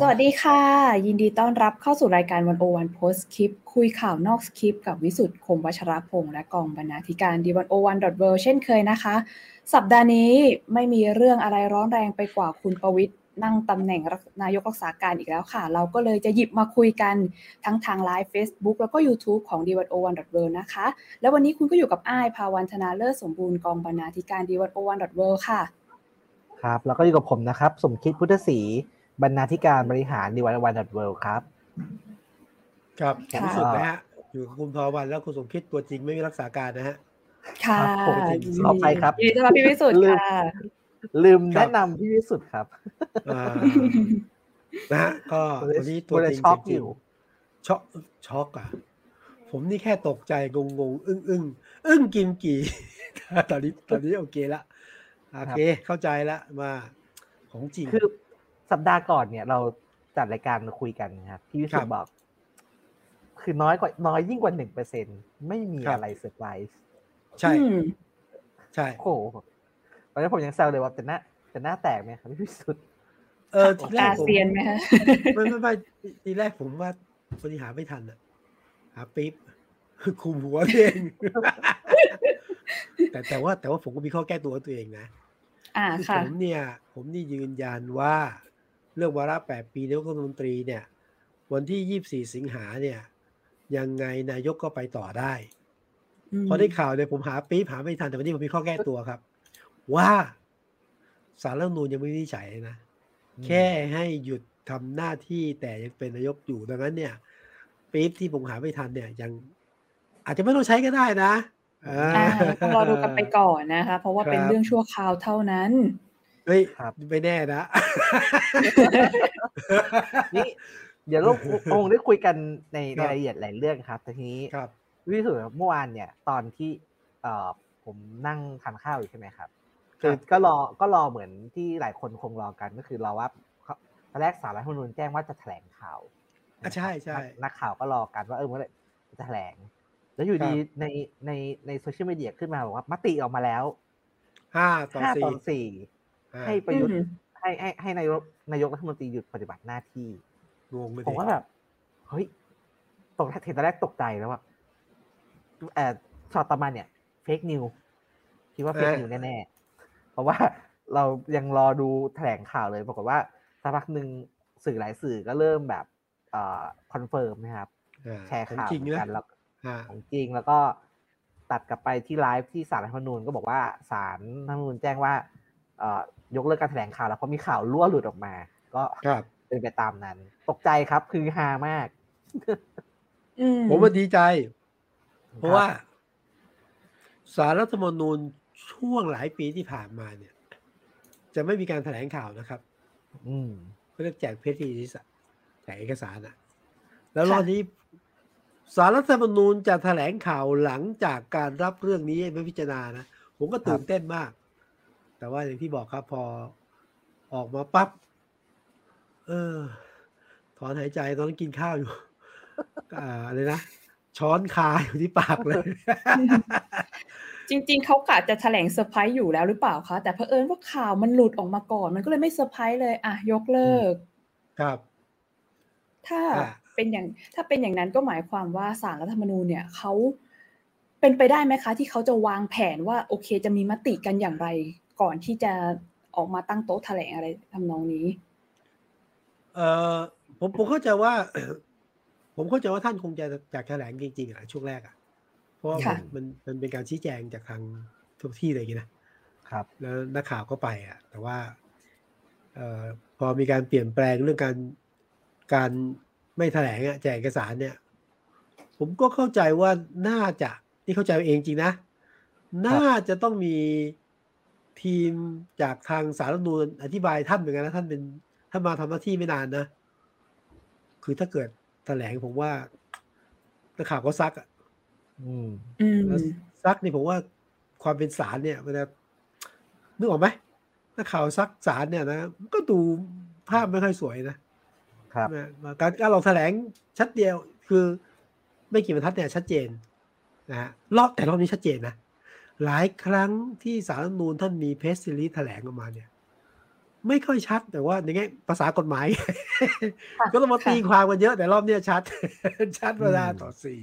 สวัสดีค่ะ ยินดีต้อนรับเข้าสู่รายการวันโอวันโพสคลิป คุยข่าวนอกคลิป กับวิสุทธ์คมวัชรพงษ์และกองบรรณาธิการดีวันโอวันดอทเวเช่นเคยนะคะ สัปดาห์นี้ไม่มีเรื่องอะไรร้อนแรงไปกว่าคุณประวิทย์นั่งตำแหน่งนายกรักษาการอีกแล้วค่ะ เราก็เลยจะหยิบมาคุยกันทั้งทางไลฟ์ Facebook แล้วก็ YouTube ของ d 1 0 1 w o r l d นะคะ แล้ววันนี้คุณก็อยู่กับอ้ายภาวันธนาเลิศสมบูรณ์กองบรรณาธิการ d 1 0 1 w o r l d ค่ะ ครับ แล้วก็อยู่กับผมนะครับ สมคิดพุทธศรี บรรณาธิการบริหารดีวันวันดอทเวิลครับ ครับผมสุดนะฮะ อยู่กับคุณพอวันแล้วคุณสมคิดตัวจริงไม่มีรักษาการนะฮะ ค่ะขอไปครับยินดีต้อนรับพี่วิสุทธิ์ค่ะ ลืมแนะนำพี่วิสุทธิ์ครับนะฮะก็วันนี้ตัวจริงช็อกอยู่ช็อกช็อกอะ ผมนี่แค่ตกใจงงงอึ้งอึ้งอึ้งกิมกี่ตอนนี้ตอนนี้โอเคละโอเคเข้าใจละมาของจริงคือ สัปดาห์ก่อนเนี่ย เราจัดรายการมาคุยกันครับพี่วิสุทธ์บอก คือน้อยกว่าน้อยยิ่งกว่าหนึ่งเปอร์เซ็นไม่มีอะไรเซอร์ไพรส์ใช่ ใช่โอ้โหตอนนี้ผมยังแซวเลยว่าจะหน้าจะหน้าแตกไหมครับพี่วิสุทธ์เออทีแรกผมไหมฮะไม่ไม่ไม่ทีแรกผมว่าบริหารไม่ทันอะหาปิ๊บคุมหัวเอง แต่แต่ว่าแต่ว่าผมก็มีข้อแก้ตัวตัวเองนะอ่าค่ะผมเนี่ย ผมนี่ยืนยันว่า เรื่องวาระแปดปีนายกรัฐมนตรีเนี่ยวันที่ยี่สี่สิงหาเนี่ยยังไงนายกก็ไปต่อได้ พอได้ข่าวเนี่ยผมหาปี๊บหาไม่ทันแต่วันนี้ผมมีข้อแก้ตัวครับ ว่าสารรัฐมนูลยังไม่วินิจฉัยนะ แค่ให้หยุดทำหน้าที่แต่ยังเป็นนายกอยู่ดังนั้นเนี่ยปี๊บที่ผมหาไม่ทันเนี่ยยังอาจจะไม่ต้องใช้ก็ได้นะต้องรอดูกันไปก่อนนะคะ เพราะว่าเป็นเรื่องชั่วคราวเท่านั้น เฮ้ยไม่แน่นะ นี่ เดี๋ยวเราคงได้คุยกันในรายละเอียดหลายเรื่องครับทีนี้ครับวิสุทธ์เมื่อวานเนี่ย ตอนที่เอ่อผมนั่งทานข้าวอยู่ใช่ไหมครับ คือก็รอก็รอเหมือนที่หลายคนคงรอกันก็คือรอว่าตอนแรกสารรัฐมนุนแจ้งว่าจะแถลงข่าวใช่ใช่นักข่าวก็รอกันว่าเออเมื่อไหร่จะแถลง แล้วอยู่ดีในในในโซเชียลมีเดียขึ้นมาบอกว่ามติออกมาแล้วห้าต่อสี่ ให้ประยุทธ์ให้ให้ให้นายกนายกรัฐมนตรีหยุดปฏิบัติหน้าที่งงผมว่าแบบเฮ้ยตกเห็นตอนแรกตกใจแล้วว่าแอบช็อกต่อมาเนี่ย fake news คิดว่า fake news แน่ๆเพราะว่าเรายังรอดูแถลงข่าวเลยปรากฏว่าสักพักหนึ่งสื่อหลายสื่อก็เริ่มแบบเอ่อ confirm นะครับแชร์ข่าวกันแล้วของจริงแล้วก็ตัดกลับไปที่ไลฟ์ที่ศาลรัฐธรรมนูญก็บอกว่าศาลรัฐธรรมนูญแจ้งว่า ยกเลิกการแถลงข่าวแล้วเพราะมีข่าวรั่วหลุดออกมา ก็เป็นไปตามนั้น ตกใจครับคือฮามากผมว่าดีใจ เพราะว่า สารรัฐมนูญช่วงหลายปีที่ผ่านมาเนี่ย จะไม่มีการแถลงข่าวนะครับ อืมเขาเรียกแจกเพชรที่แจกเอกสารอะแล้วรอบนี้สารรัฐธรรมนูญจะแถลงข่าวหลังจากการรับเรื่องนี้ไปพิจารณานะ ผมก็ตื่นเต้นมาก แต่ว่าอย่างที่บอกครับพอออกมาปั๊บเออ ถอนหายใจตอนนั้นกินข้าวอยู่อะไรนะ ช้อนคาอยู่ที่ปากเลย จริง ๆเขากะจะแถลงเซอร์ไพรส์อยู่แล้วหรือเปล่าคะ แต่เพอเอิญว่าข่าวมันหลุดออกมาก่อน มันก็เลยไม่เซอร์ไพรส์เลย อะ ยกเลิก ครับ ถ้าเป็นอย่าง ถ้าเป็นอย่างนั้นก็หมายความว่าศาลรัฐธรรมนูญเนี่ยเขาเป็นไปได้ไหมคะ ที่เขาจะวางแผนว่าโอเค จะมีมติกันอย่างไร ก่อนที่จะออกมาตั้งโต๊ะแถลงอะไรทำนองนี้ เออผมผมเข้าใจว่า ผมเข้าใจว่าท่านคงจะจากแถลงจริงๆอะช่วงแรกอะ เพราะว่ามันมันเป็นการชี้แจงจากทางทุกที่เลยนะครับ แล้วนักข่าวก็ไปอะ แต่ว่า เอ่อพอมีการเปลี่ยนแปลงเรื่องการการไม่แถลงอะแจกเอกสารเนี่ย ผมก็เข้าใจว่าน่าจะ ที่เข้าใจเองจริงนะ น่าจะต้องมี ทีมจากทางสารรัฐนูนอธิบายท่านเหมือนกันนะท่านเป็นท่านมาทำหน้าที่ไม่นานนะ คือถ้าเกิดแถลงผมว่านักข่าวก็ซักอะแล้วซักนี่ผมว่าความเป็นสารเนี่ยมันจะนึกออกไหมนักข่าวซักสารเนี่ยนะก็ดูภาพไม่ค่อยสวยนะครับการการลองแถลงชัดเดียวคือ ไม่กี่บรรทัดเนี่ยชัดเจนนะฮะรอบแต่รอบนี้ชัดเจนนะ หลายครั้งที่สารรัฐนูนท่านมีเพสซิลิแถลงออกมาเนี่ย ไม่ค่อยชัดแต่ว่าในแง่ภาษากฎหมายค่ะก็ต้องมาตีค่ะความกันเยอะแต่รอบเนี้ยชัด ชัดเวลาอืมต่อสี่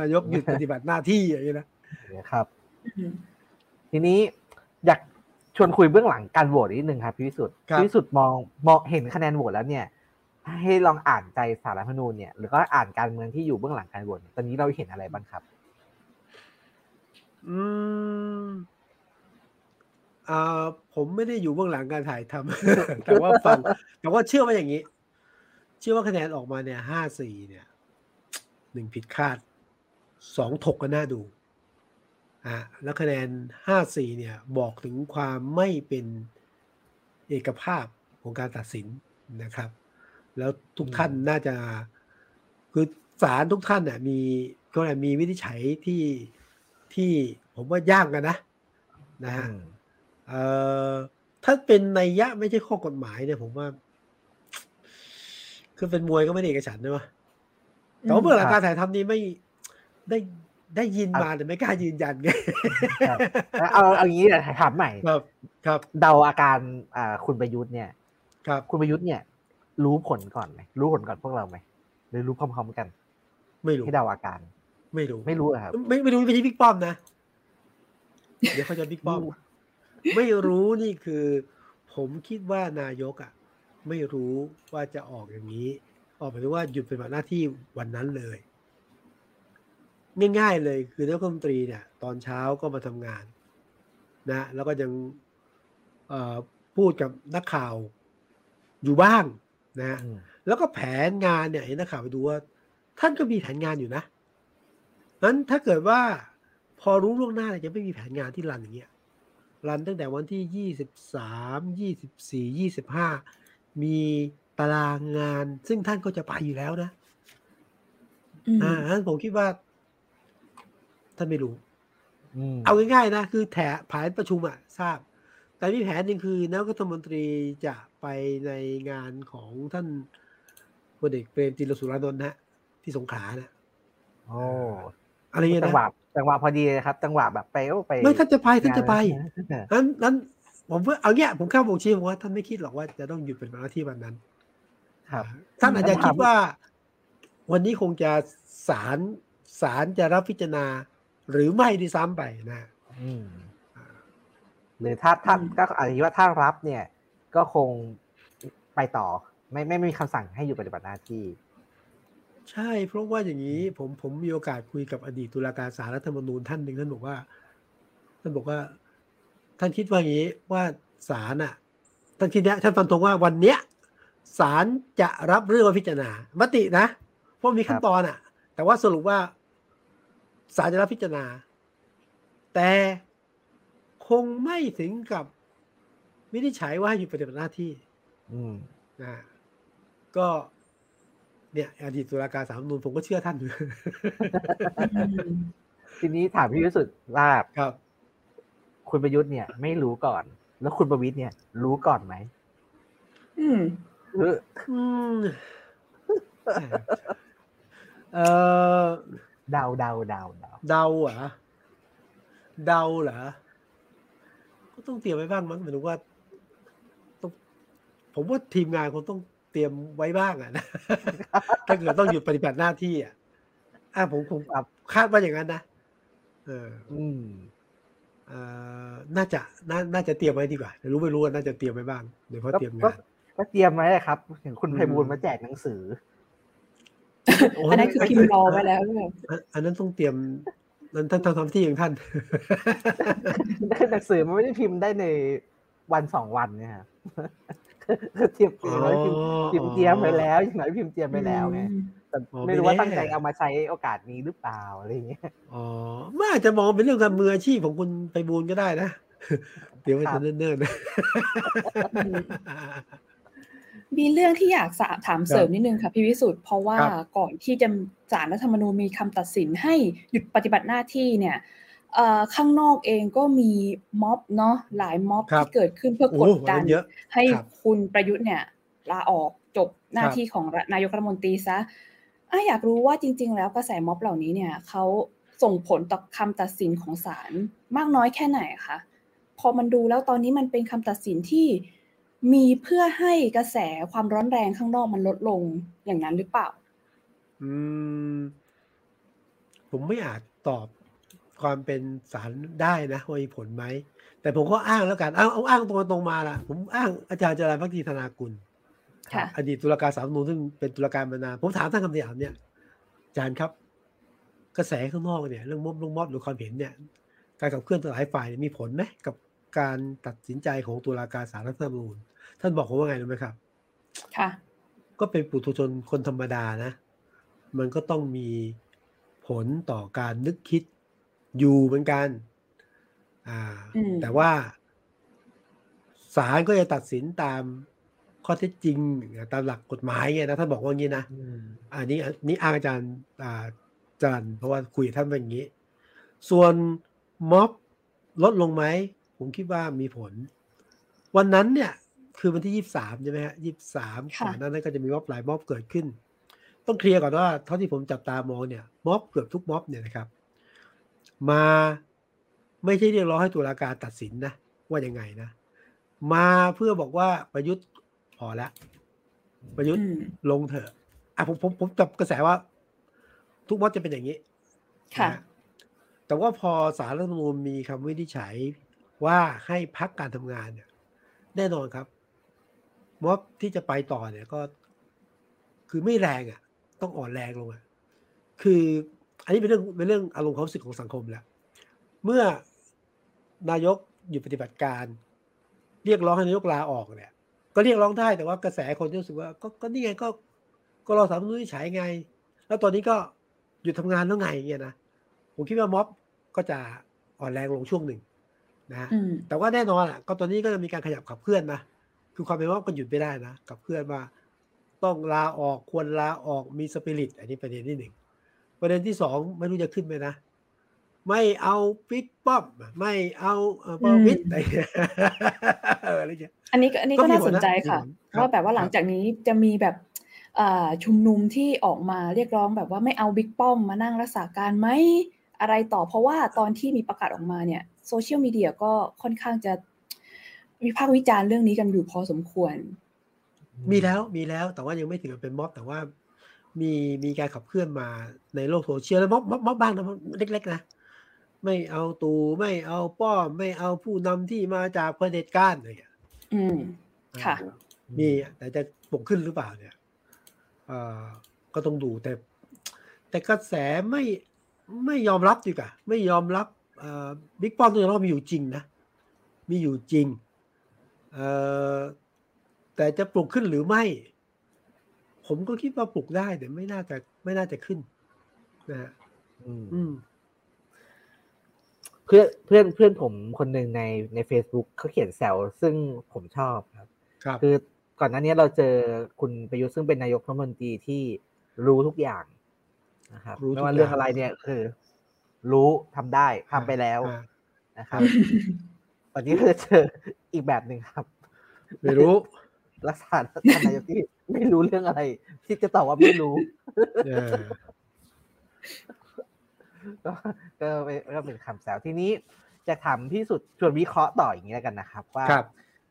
นายกหยุดปฏิบัติหน้าที่อย่างนี้นะนะครับอืมทีนี้อยากชวนคุยเบื้องหลังการโหวตนิดนึงครับพี่วิสุทธิ์ครับพี่วิสุทธิ์มองมองเห็นคะแนนโหวตแล้วเนี่ย ให้ลองอ่านใจสารรัฐธรรมนูญเนี่ยหรือก็อ่านการเมืองที่อยู่เบื้องหลังการโหวตเนี่ยตอนนี้เราเห็นอะไรบ้างครับ อืม อ่า ผมไม่ได้อยู่เบื้องหลังการถ่ายทำ แต่ว่าฟัง แต่ว่าเชื่อว่าอย่างนี้ เชื่อว่าคะแนนออกมาเนี่ยห้าสี่เนี่ย หนึ่งผิดคาด สองถกก็น่าดู อะ แล้วคะแนนห้าสี่เนี่ย บอกถึงความไม่เป็นเอกภาพของการตัดสินนะครับ แล้วทุกท่านน่าจะ คือศาลทุกท่านเนี่ยมีก็เลยมีวินิจฉัยที่ ที่ผมว่ายากกันนะนะฮะอืมเอ่อถ้าเป็นในยยะไม่ใช่ข้อกฎหมายเนี่ยผมว่า คือเป็นมวยก็ไม่ได้เอกฉันท์นะวะแต่ว่าเมื่อหลังการถ่ายทำนี้ไม่ได้ได้ยินมาแต่ไม่กล้ายืนยันไงครับแล้วเอาเอาอย่างนี้เดี๋ยวถามใหม่ครับ ครับ เดาอาการอ่าคุณประยุทธ์เนี่ย ครับ คุณประยุทธ์เนี่ย รู้ผลก่อนไหมรู้ผลก่อนพวกเราไหมหรือรู้พร้อมๆกัน ไม่รู้ให้เดาอาการ ไม่รู้ไม่รู้อะครับ ไม่ไม่รู้ไม่ใช่บิ๊กป้อมนะ เดี๋ยวเขาจะบิ๊กป้อม ไม่รู้นี่คือ ผมคิดว่านายกอะ ไม่รู้ว่าจะออกอย่างนี้ ออกหมายถึงว่าหยุดปฏิบัติหน้าที่วันนั้นเลย ง่ายๆเลยคือนายกรัฐมนตรีเนี่ย ตอนเช้าก็มาทำงาน นะ แล้วก็ยังเอ่อพูดกับนักข่าวอยู่บ้างนะฮะอืมแล้วก็แผนงานเนี่ยเห็นนักข่าวไปดูว่า ท่านก็มีแผนงานอยู่นะ นั้นถ้าเกิดว่าพอรู้ล่วงหน้าเนี่ยจะไม่มีแผนงานที่รันอย่างเงี้ยรันตั้งแต่วันที่ยี่สิบสามยี่สิบสี่ยี่สิบห้ามีตารางงาน ซึ่งท่านก็จะไปอยู่แล้วนะอืมอ่านั้นผมคิดว่า ท่านไม่รู้อืมเอาง่ายๆนะ คือแถแผนประชุมอะทราบ แต่มีแผนหนึ่งคือนายกรัฐมนตรีจะไปในงานของท่านพลเอกเปรมติรสุรานนท์นะฮะที่สงขลานะโอ้ อะไรเงี้ยจังนะหวะจังหวะพอดีเลยครับ จังหวะแบบไปโอ้ไปไม่ท่านจะไปท่านจะไปงานนั้นนั้นผมว่าเอาเงี้ยผมเข้าบ่งชี้ผมว่าท่านไม่คิดหรอกว่าจะต้องหยุดเป็นหน้าที่วันนั้น ครับ ท่านอาจจะคำถามคิดว่า วันนี้คงจะศาลศาลจะรับพิจารณา หรือไม่ด้วยซ้ำไปนะอืมหรือถ้าถ้าก็อาจจะคิดว่าถ้ารับเนี่ย ก็คงไปต่อ ไม่ไม่ไม่มีคำสั่งให้อยู่ปฏิบัติหน้าที่ ใช่ เพราะว่าอย่างนี้ผมผมมีโอกาสคุยกับอดีตตุลาการศาลรัฐธรรมนูญท่านหนึ่งท่านบอกว่า ท่านบอกว่า ท่านคิดว่าอย่างนี้ว่าศาลอะท่านคิดเนี้ยท่านฟันธงว่าวันเนี้ยศาลจะรับเรื่องมาพิจารณามตินะเพราะมีขั้นตอนอะ แต่ว่าสรุปว่าศาลจะรับพิจารณา แต่คงไม่ถึงกับวินิจฉัยว่าให้หยุดปฏิบัติหน้าที่ อืมนะฮะก็ เนี่ยอดีตตุลาการสาลรฐธรรมนูญผมก็เชื่อท่านอยู่อืมทีนี้ถามพี่วิสุทธิ์ว่าครับ คุณประยุทธ์เนี่ยไม่รู้ก่อน แล้วคุณประวิตยเนี่ย รู้ก่อนไหมอืมคืออืมเออเดาเดาเดาเดาเดาเหรอเดาเหรอก็ต้องเตรียมไว้บ้างมั้งหมายถึงว่าต้องผมว่าทีมงานคงต้องเตรียมไว้บ้างอะนะถ้าเกิดต้องหยุดปฏิบัติหน้าที่อะอะผมคงคาดว่าอย่างนั้นนะเออ อืมเอ่อน่าจะน่าน่าจะเตรียมไว้ดีกว่าแต่รู้ไม่รู้ว่าน่าจะเตรียมไว้บ้างเดี๋ยวเพราะก็เตรียมก็งานก็เตรียมไว้เลยครับเห็นคุณอืมไพบูลย์มาแจกหนังสือโอันนั้นคือพิมพ์รอไว้แล้วแบบอันอันนั้นต้องเตรียมนั้นท่านทำทำที่อย่างท่านหนังสือมันไม่ได้พิมพ์ได้ในวันสองวันเนี่ยครับ เตรียมอย่างน้อยพิมพ์พิมพ์เตรียมไปแล้วอย่างน้อยพิมพ์เตรียมไปแล้วไงแต่อ๋อไม่รู้ว่าไม่แน่ตั้งใจเอามาใช้โอกาสนี้หรือเปล่าอะไรอย่างเงี้ยอ๋อไม่อาจจะมองเป็นเรื่องการมืออาชีพของคุณไปบูลย์ก็ได้นะเตรียมไว้ครัจะบเนิ่นๆนะมีเรื่องที่อยากสอบถามเสริมนิดนึงค่ะพี่วิสุทธ์เพราะว่าครับก่อนที่จะศาลรัฐธรรมนูญมีคำตัดสินให้หยุดปฏิบัติหน้าที่เนี่ยเอ่อ ข้างนอกเองก็มีม็อบเนาะหลายม็อบครับที่เกิดขึ้นเพื่อโอ้กโหดดันเยอะให้ครับคุณประยุทธ์เนี่ยลาออกจบหน้าครับที่ของนายกรัฐมนตรีซะอะอยากรู้ว่าจริง ๆ แล้วกระแสม็อบเหล่านี้เนี่ยเขาส่งผลต่อคำตัดสินของศาลมากน้อยแค่ไหนคะพอมันดูแล้วตอนนี้มันเป็นคำตัดสินที่มีเพื่อให้กระแสความร้อนแรงข้างนอกมันลดลงอย่างนั้นหรือเปล่า อืม ผมไม่อาจตอบ ความเป็นสารได้นะว่ามีผลไหม แต่ผมก็อ้างแล้วกันเอาเอาอ้างตรงๆตรงมาละผมอ้างอาจารย์จรัญพักดีธนากุลค่ะอดีตตุลาการสามนูนซึ่งเป็นตุลาการมานานผมถามท่านคำถามเนี่ยอาจารย์ครับ กระแสข้างนอกเนี่ยเรื่องม็อบเรื่องม็อบหรือความเห็นเนี่ย การขับเคลื่อนหลายฝ่ายเนี่ยมีผลไหมกับการตัดสินใจของตุลาการสารรัฐธรรมนูญท่านบอกผมว่าไงรู้ไหมครับ ค่ะ ก็เป็นปุถุชนคนธรรมดานะ มันก็ต้องมีผลต่อการนึกคิด อยู่เหมือนกัน อ่าอืมแต่ว่าศาลก็จะตัดสินตามข้อเท็จจริงตามหลักกฎหมายไงนะท่านบอกว่างี้นะอืมอันนี้อันนี้อ้างอาจารย์อ่าจันเพราะว่าคุยกับท่านเป็นอย่างนี้ ส่วนม็อบลดลงไหมผมคิดว่ามีผล วันนั้นเนี่ย คือวันที่ยี่สามใช่ไหมฮะยี่สามค่ะก่อนหนานั้นก็จะมีม็อบหลายม็อบเกิดขึ้น ต้องเคลียร์ก่อนว่าเท่าที่ผมจับตามองเนี่ยม็อบเกือบทุกม็อบเนี่ยนะครับ มาไม่ใช่เรียกร้องให้ตุลาการตัดสินนะว่ายังไงนะ มาเพื่อบอกว่าประยุทธ์พอแล้วประยุทธ์อืมลงเถอะอะผมผมผมจับกระแสว่า ทุกม็อบจะเป็นอย่างนี้ ค่ะนฮแต่ว่าพอสารรัฐธรรมนูญมีคำวินิจฉัยว่าให้พักการทำงานเนี่ย แน่นอนครับม็อบที่จะไปต่อเนี่ยก็ คือไม่แรงอะ ต้องอ่อนแรงลงอะ คือ อันนี้เป็นเรื่องเป็นเรื่องอารมณ์ความรู้สึกของสังคมแล้ว เมื่อนายกหยุดปฏิบัติการ เรียกร้องให้นายกลาออกเนี่ย ก็เรียกร้องได้แต่ว่ากระแสคนที่รู้สึกว่า ก็ก็นี่ไงก็ก็รอสามนุนฉายไง แล้วตอนนี้ก็หยุดทำงานแล้วไงเงี้ยนะผมคิดว่าม็อบก็จะอ่อนแรงลงช่วงหนึ่งนะฮะอืมแต่ว่าแน่นอนอะก็ตอนนี้ก็จะมีการขยับขับเคลื่อนนะคือความเป็นม็อบก็หยุดไม่ได้นะขับเคลื่อนว่าต้องลาออกควรลาออกมีสปิริต อันนี้ประเด็นที่หนึ่ง ประเด็นที่สองไม่รู้จะขึ้นไหมนะ ไม่เอาปิ๊กป๊อปไม่เอาเอ่อประวิตรอะไรเงี้ยเอออะไรเงี้ยอันนี้ก็อันนี้ก็ก็มีน่าผลสนนะใจค่ะมีผลครับว่าแบบว่าหลังครับจากนี้จะมีแบบอ่าชุมนุมที่ออกมาเรียกร้องแบบว่าไม่เอาบิ๊กป้อมมานั่งรักษาการไหมอะไรต่อเพราะว่าตอนที่มีประกาศออกมาเนี่ยโซเชียลมีเดียก็ค่อนข้างจะวิพากษ์วิจารณ์เรื่องนี้กันอยู่พอสมควร มีแล้วมีแล้วแต่ว่ายังไม่ถึงกับเป็นม็อบแต่ว่า มีมีการขับเคลื่อนมาในโลกโซเชียลแล้วม็อบม็อบม็อบบ้างนะม็อบเล็ก ๆ นะ ไม่เอาตูไม่เอาป้อม ไม่เอาผู้นำที่มาจากเผด็จการอะไรอย่างเงี้ยอืมค่ะ มีแต่จะปกขึ้นหรือเปล่าเนี่ยเอ่อก็ต้องดูแต่ แต่กระแสไม่ไม่ยอมรับดีกว่าไม่ยอมรับเอ่อบิ๊กป้อมตัวเรามีอยู่จริงนะ มีอยู่จริงเอ่อแต่จะปลุกขึ้นหรือไม่ ผมก็คิดว่าปลุกได้แต่ไม่น่าจะไม่น่าจะขึ้นนะฮะอืมอืมเพื่อนเพื่อนเพื่อนผมคนหนึ่งในใน Facebook เขาเขียนแซวซึ่งผมชอบครับครับคือก่อนหน้านี้เราเจอคุณประยุทธ์ซึ่งเป็นนายกรัฐมนตรีที่รู้ทุกอย่างนะครับรู้ทุกไม่ว่าเรื่องอย่างอะไรเนี่ยคือ รู้ทำได้ทำไปแล้วอ่านะครับวันนี้เราจะเจออีกแบบหนึ่งครับ ไม่รู้ ลักษณะท่านนายกที่ไม่รู้เรื่องอะไร ที่จะตอบว่าไม่รู้เออก็ก็เป็นก็เป็นคำแซวทีนี้จะถามพี่สุดชวนวิเคราะห์ต่ออย่างนี้แล้วกันนะครับ ว่าครับ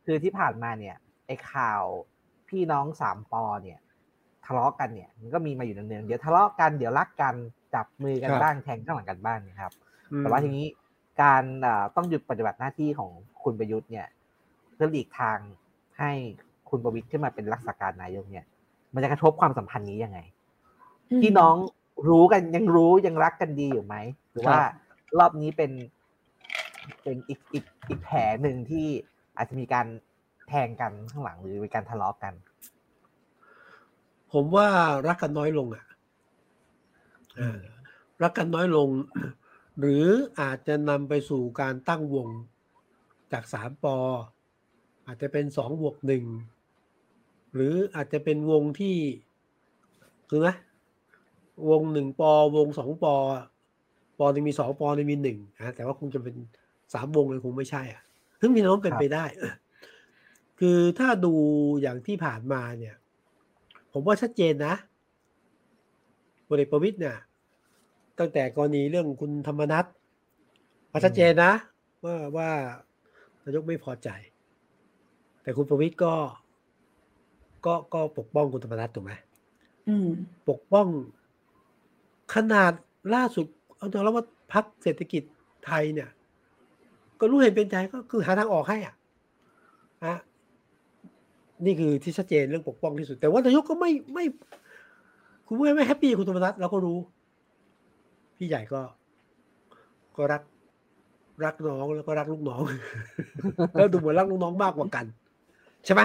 คือที่ผ่านมาเนี่ยไอ้ข่าวพี่น้องสามปอเนี่ย ทะเลาะกันเนี่ยมันก็มีมาอยู่เนืองๆเดี๋ยวทะเลาะกันเดี๋ยวรักกันจับมือกันครับบ้างแทงข้างหลังกันบ้างนะครับอืมแต่ว่าทีนี้การอ่าต้องหยุดปฏิบัติหน้าที่ของคุณประยุทธ์เนี่ยเพื่อหลีกทางให้ คุณประวิตรขึ้นมาเป็นรักษาการนายกเนี่ย มันจะกระทบความสัมพันธ์นี้ยังไงพี่น้องรู้กันยังรู้ยังรักกันดีอยู่ไหมหรือว่ารอบนี้เป็น เป็นอีกอีกอีกแผลหนึ่งที่อาจจะมีการแทงกันข้างหลังหรือมีการทะเลาะกัน ผมว่ารักกันน้อยลงอะเออรักกันน้อยลง หรืออาจจะนำไปสู่การตั้งวงจากสามปออาจจะเป็นสองบวกหนึ่ง หรืออาจจะเป็นวงที่คือไหมวงหนึ่งปอวงสองปอปอหนึ่งมีสองปอหนึ่งมีหนึ่งนะแต่ว่าคงจะเป็นสามวงเลยคงไม่ใช่อะซึ่งมีนวโน้มเป็นไปได้ คือถ้าดูอย่างที่ผ่านมาเนี่ย ผมว่าชัดเจนนะพลเอกประวิตยเนี่ย ตั้งแต่กรณีเรื่องคุณธรรมนัฐมาชัดเจนนะ ว่าว่านายกไม่พอใจ แต่คุณประวิตรก็ ก็ก็ปกป้องคุณธรรมนัสถูกไหมอืมปกป้อง ขนาดล่าสุดเอาตรงแล้วว่าพรรคเศรษฐกิจไทยเนี่ย ก็รู้เห็นเป็นใจก็คือหาทางออกให้อะอะนี่คือที่ชัดเจนเรื่องปกป้องที่สุด แต่ว่านายกก็ไม่ไม่ คุณไม่ไม่ happy คุณธรรมนัสเราก็รู้ พี่ใหญ่ก็ ก็รัก รักน้องแล้วก็รักลูกน้อง แล้วดูเหมือนรักลูกน้องมากกว่ากัน ใช่ไหม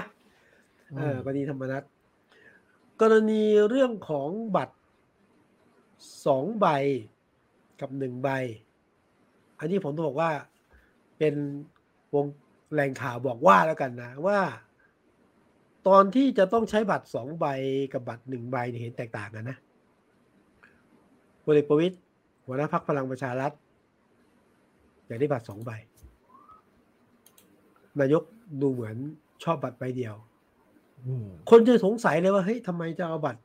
เออกรณีธรรมนัฐกรณีเรื่องของบัตรสองใบกับหนึ่งใบ อันนี้ผมต้องบอกว่าเป็นวงแหล่งข่าวบอกว่าแล้วกันนะว่า ตอนที่จะต้องใช้บัตรสองใบกับบัตรหนึ่งใบเห็นแตกต่างกันนะพลเอกประวิตยหัวหน้าพักพลังประชารัฐอยากได้บัตรสองใบ นายกดูเหมือนชอบบัตรใบเดียว คนจะสงสัยเลยว่าเฮ้ยทำไมจะเอาบัตร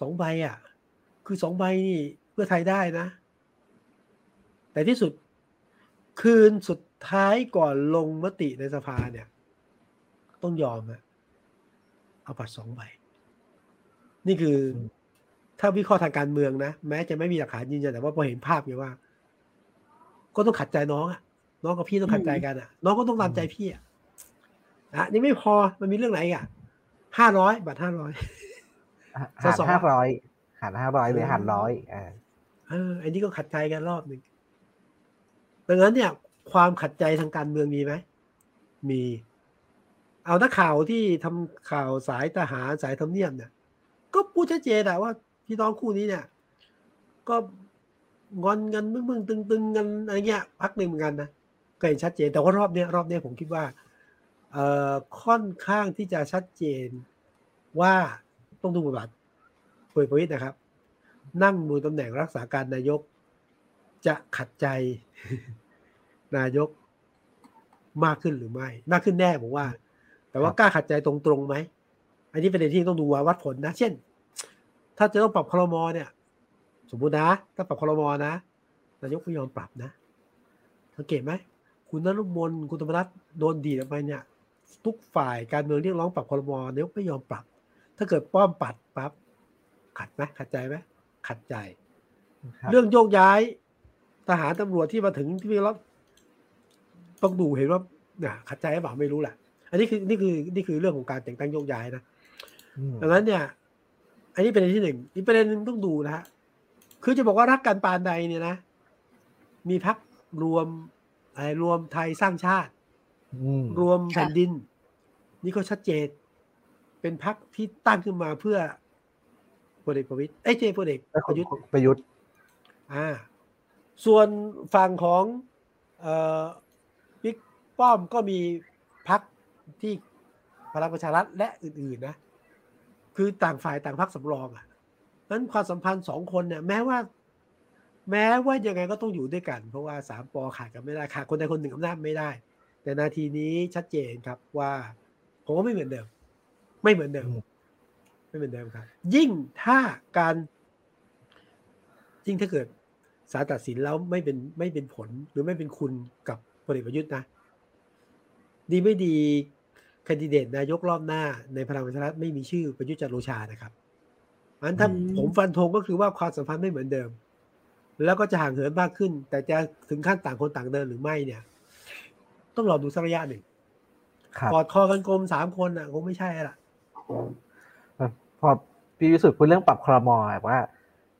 สองใบอะ คือสองใบนี่เพื่อไทยได้นะ แต่ที่สุดคืนสุดท้ายก่อนลงมติในสภาเนี่ย ต้องยอมอะเอาบัตรสองใบ นี่คือ ถ้าวิเคราะห์ทางการเมืองนะ แม้จะไม่มีหลักฐานยืนยันแต่ว่าพอเห็นภาพไงว่า ก็ต้องขัดใจน้องอะน้องกับพี่ต้องขัดใจกันอะน้องก็ต้องตามใจพี่อะ อะนี่ไม่พอมันมีเรื่องไหนอีกอะห้าร้อยบัตรห้าร้อยหารสสห้าร้อยหารห้าร้อยหรือหารร้อยอ่าเอออันนี้ก็ขัดใจกันรอบหนึ่งดังนั้นเนี่ย ความขัดใจทางการเมืองมีไหมมี เอานักข่าวที่ทำข่าวสายทหารสายทำเนียบเนี่ยก็พูดชัดเจนอะว่าพี่น้องคู่นี้เนี่ย ก็งอนกันมึงมึงตึงตึงๆกันอะไรเงี้ยพักหนึ่งเหมือนกันนะก็เห็นชัดเจนแต่ว่ารอบเนี้ยรอบเนี้ยผมคิดว่าเอ่อ ค่อนข้างที่จะชัดเจนว่าต้องดูบทบาทพลเอกประวิตยนะครับ นั่งบนตำแหน่งรักษาการนายก จะขัดใจนายกมากขึ้นหรือไม่มากขึ้นแน่ผมว่า แต่ว่ากล้าขัดใจตรงๆไหมอันนี้เป็นเรื่องที่ต้องดูว่าวัดผลนะ เช่น ถ้าจะต้องปรับคลมอเนี่ย สมมุตินะ ถ้าปรับคลมอนะนายกไม่ยอมปรับนะสังเกตไหมคุณนรุมนคุณธรรมนัฐโดนดีดออกไปเนี่ย ทุกฝ่ายการเมืองเรียกร้องปรับคลมอนายกไม่ยอมปรับ ถ้าเกิดป้อมปัดปั๊บขัดไหมขัดใจไหมขัดใจครับเรื่องโยกย้ายทหารตำรวจที่มาถึงที่นี่แล้วต้องดูเห็นว่าเนี่ยขัดใจหรือเปล่าไม่รู้แหละ อันนี้คือนี่คือนี่คือเรื่องของการแต่งตั้งโยกย้ายนะอืมดังนั้นเนี่ย อันนี้เป็นประเด็นที่หนึ่งอีกประเด็นหนึ่งต้องดูนะฮะคือจะบอกว่ารักกันปานใดเนี่ยนะ มีพักรวมอะไรรวมไทยสร้างชาติอืม รวมค่ะแผ่นดิน นี่ก็ชัดเจน เป็นพักที่ตั้งขึ้นมาเพื่อพลเอกประวิตยเอ้ยเจพลเอกแล้วประยุทธ์ประยุทธ์อ่า ส่วนฝั่งของเอ่อบิ๊กป้อมก็มีพักที่พลังประชารัฐและอื่น ๆ นะ คือต่างฝ่ายต่างพักสำรองอะนั้นความสัมพันธ์สองคนเนี่ย แม้ว่า แม้ว่ายังไงก็ต้องอยู่ด้วยกัน เพราะว่าสามปอขาดกันไม่ได้ขาดคนใดคนหนึ่งอำนาจไม่ได้ แต่นาทีนี้ชัดเจนครับว่าผมว่าไม่เหมือนเดิม ไม่เหมือนเดิม ไม่เหมือนเดิมครับ ยิ่งถ้าการ ยิ่งถ้าเกิดศาลตัดสินแล้วไม่เป็นไม่เป็นผลหรือไม่เป็นคุณกับพลเอกประยุทธ์นะ ดีไม่ดีแคนดิเดตนายกรอบหน้าในพลังประชารัฐไม่มีชื่อประยุทธ์จันทร์โอชานะครับอันถ้าอืมผมฟันธงก็คือว่าความสัมพันธ์ไม่เหมือนเดิม แล้วก็จะห่างเหินมากขึ้น แต่จะถึงขั้นต่างคนต่างเดินหรือไม่เนี่ย ต้องรอดูสักระยะหนึ่งครับกอดคอกันกลมสามคนอะคงไม่ใช่ละพอพี่วิสุทธิ์พูดเรื่องปรับครมแบบว่า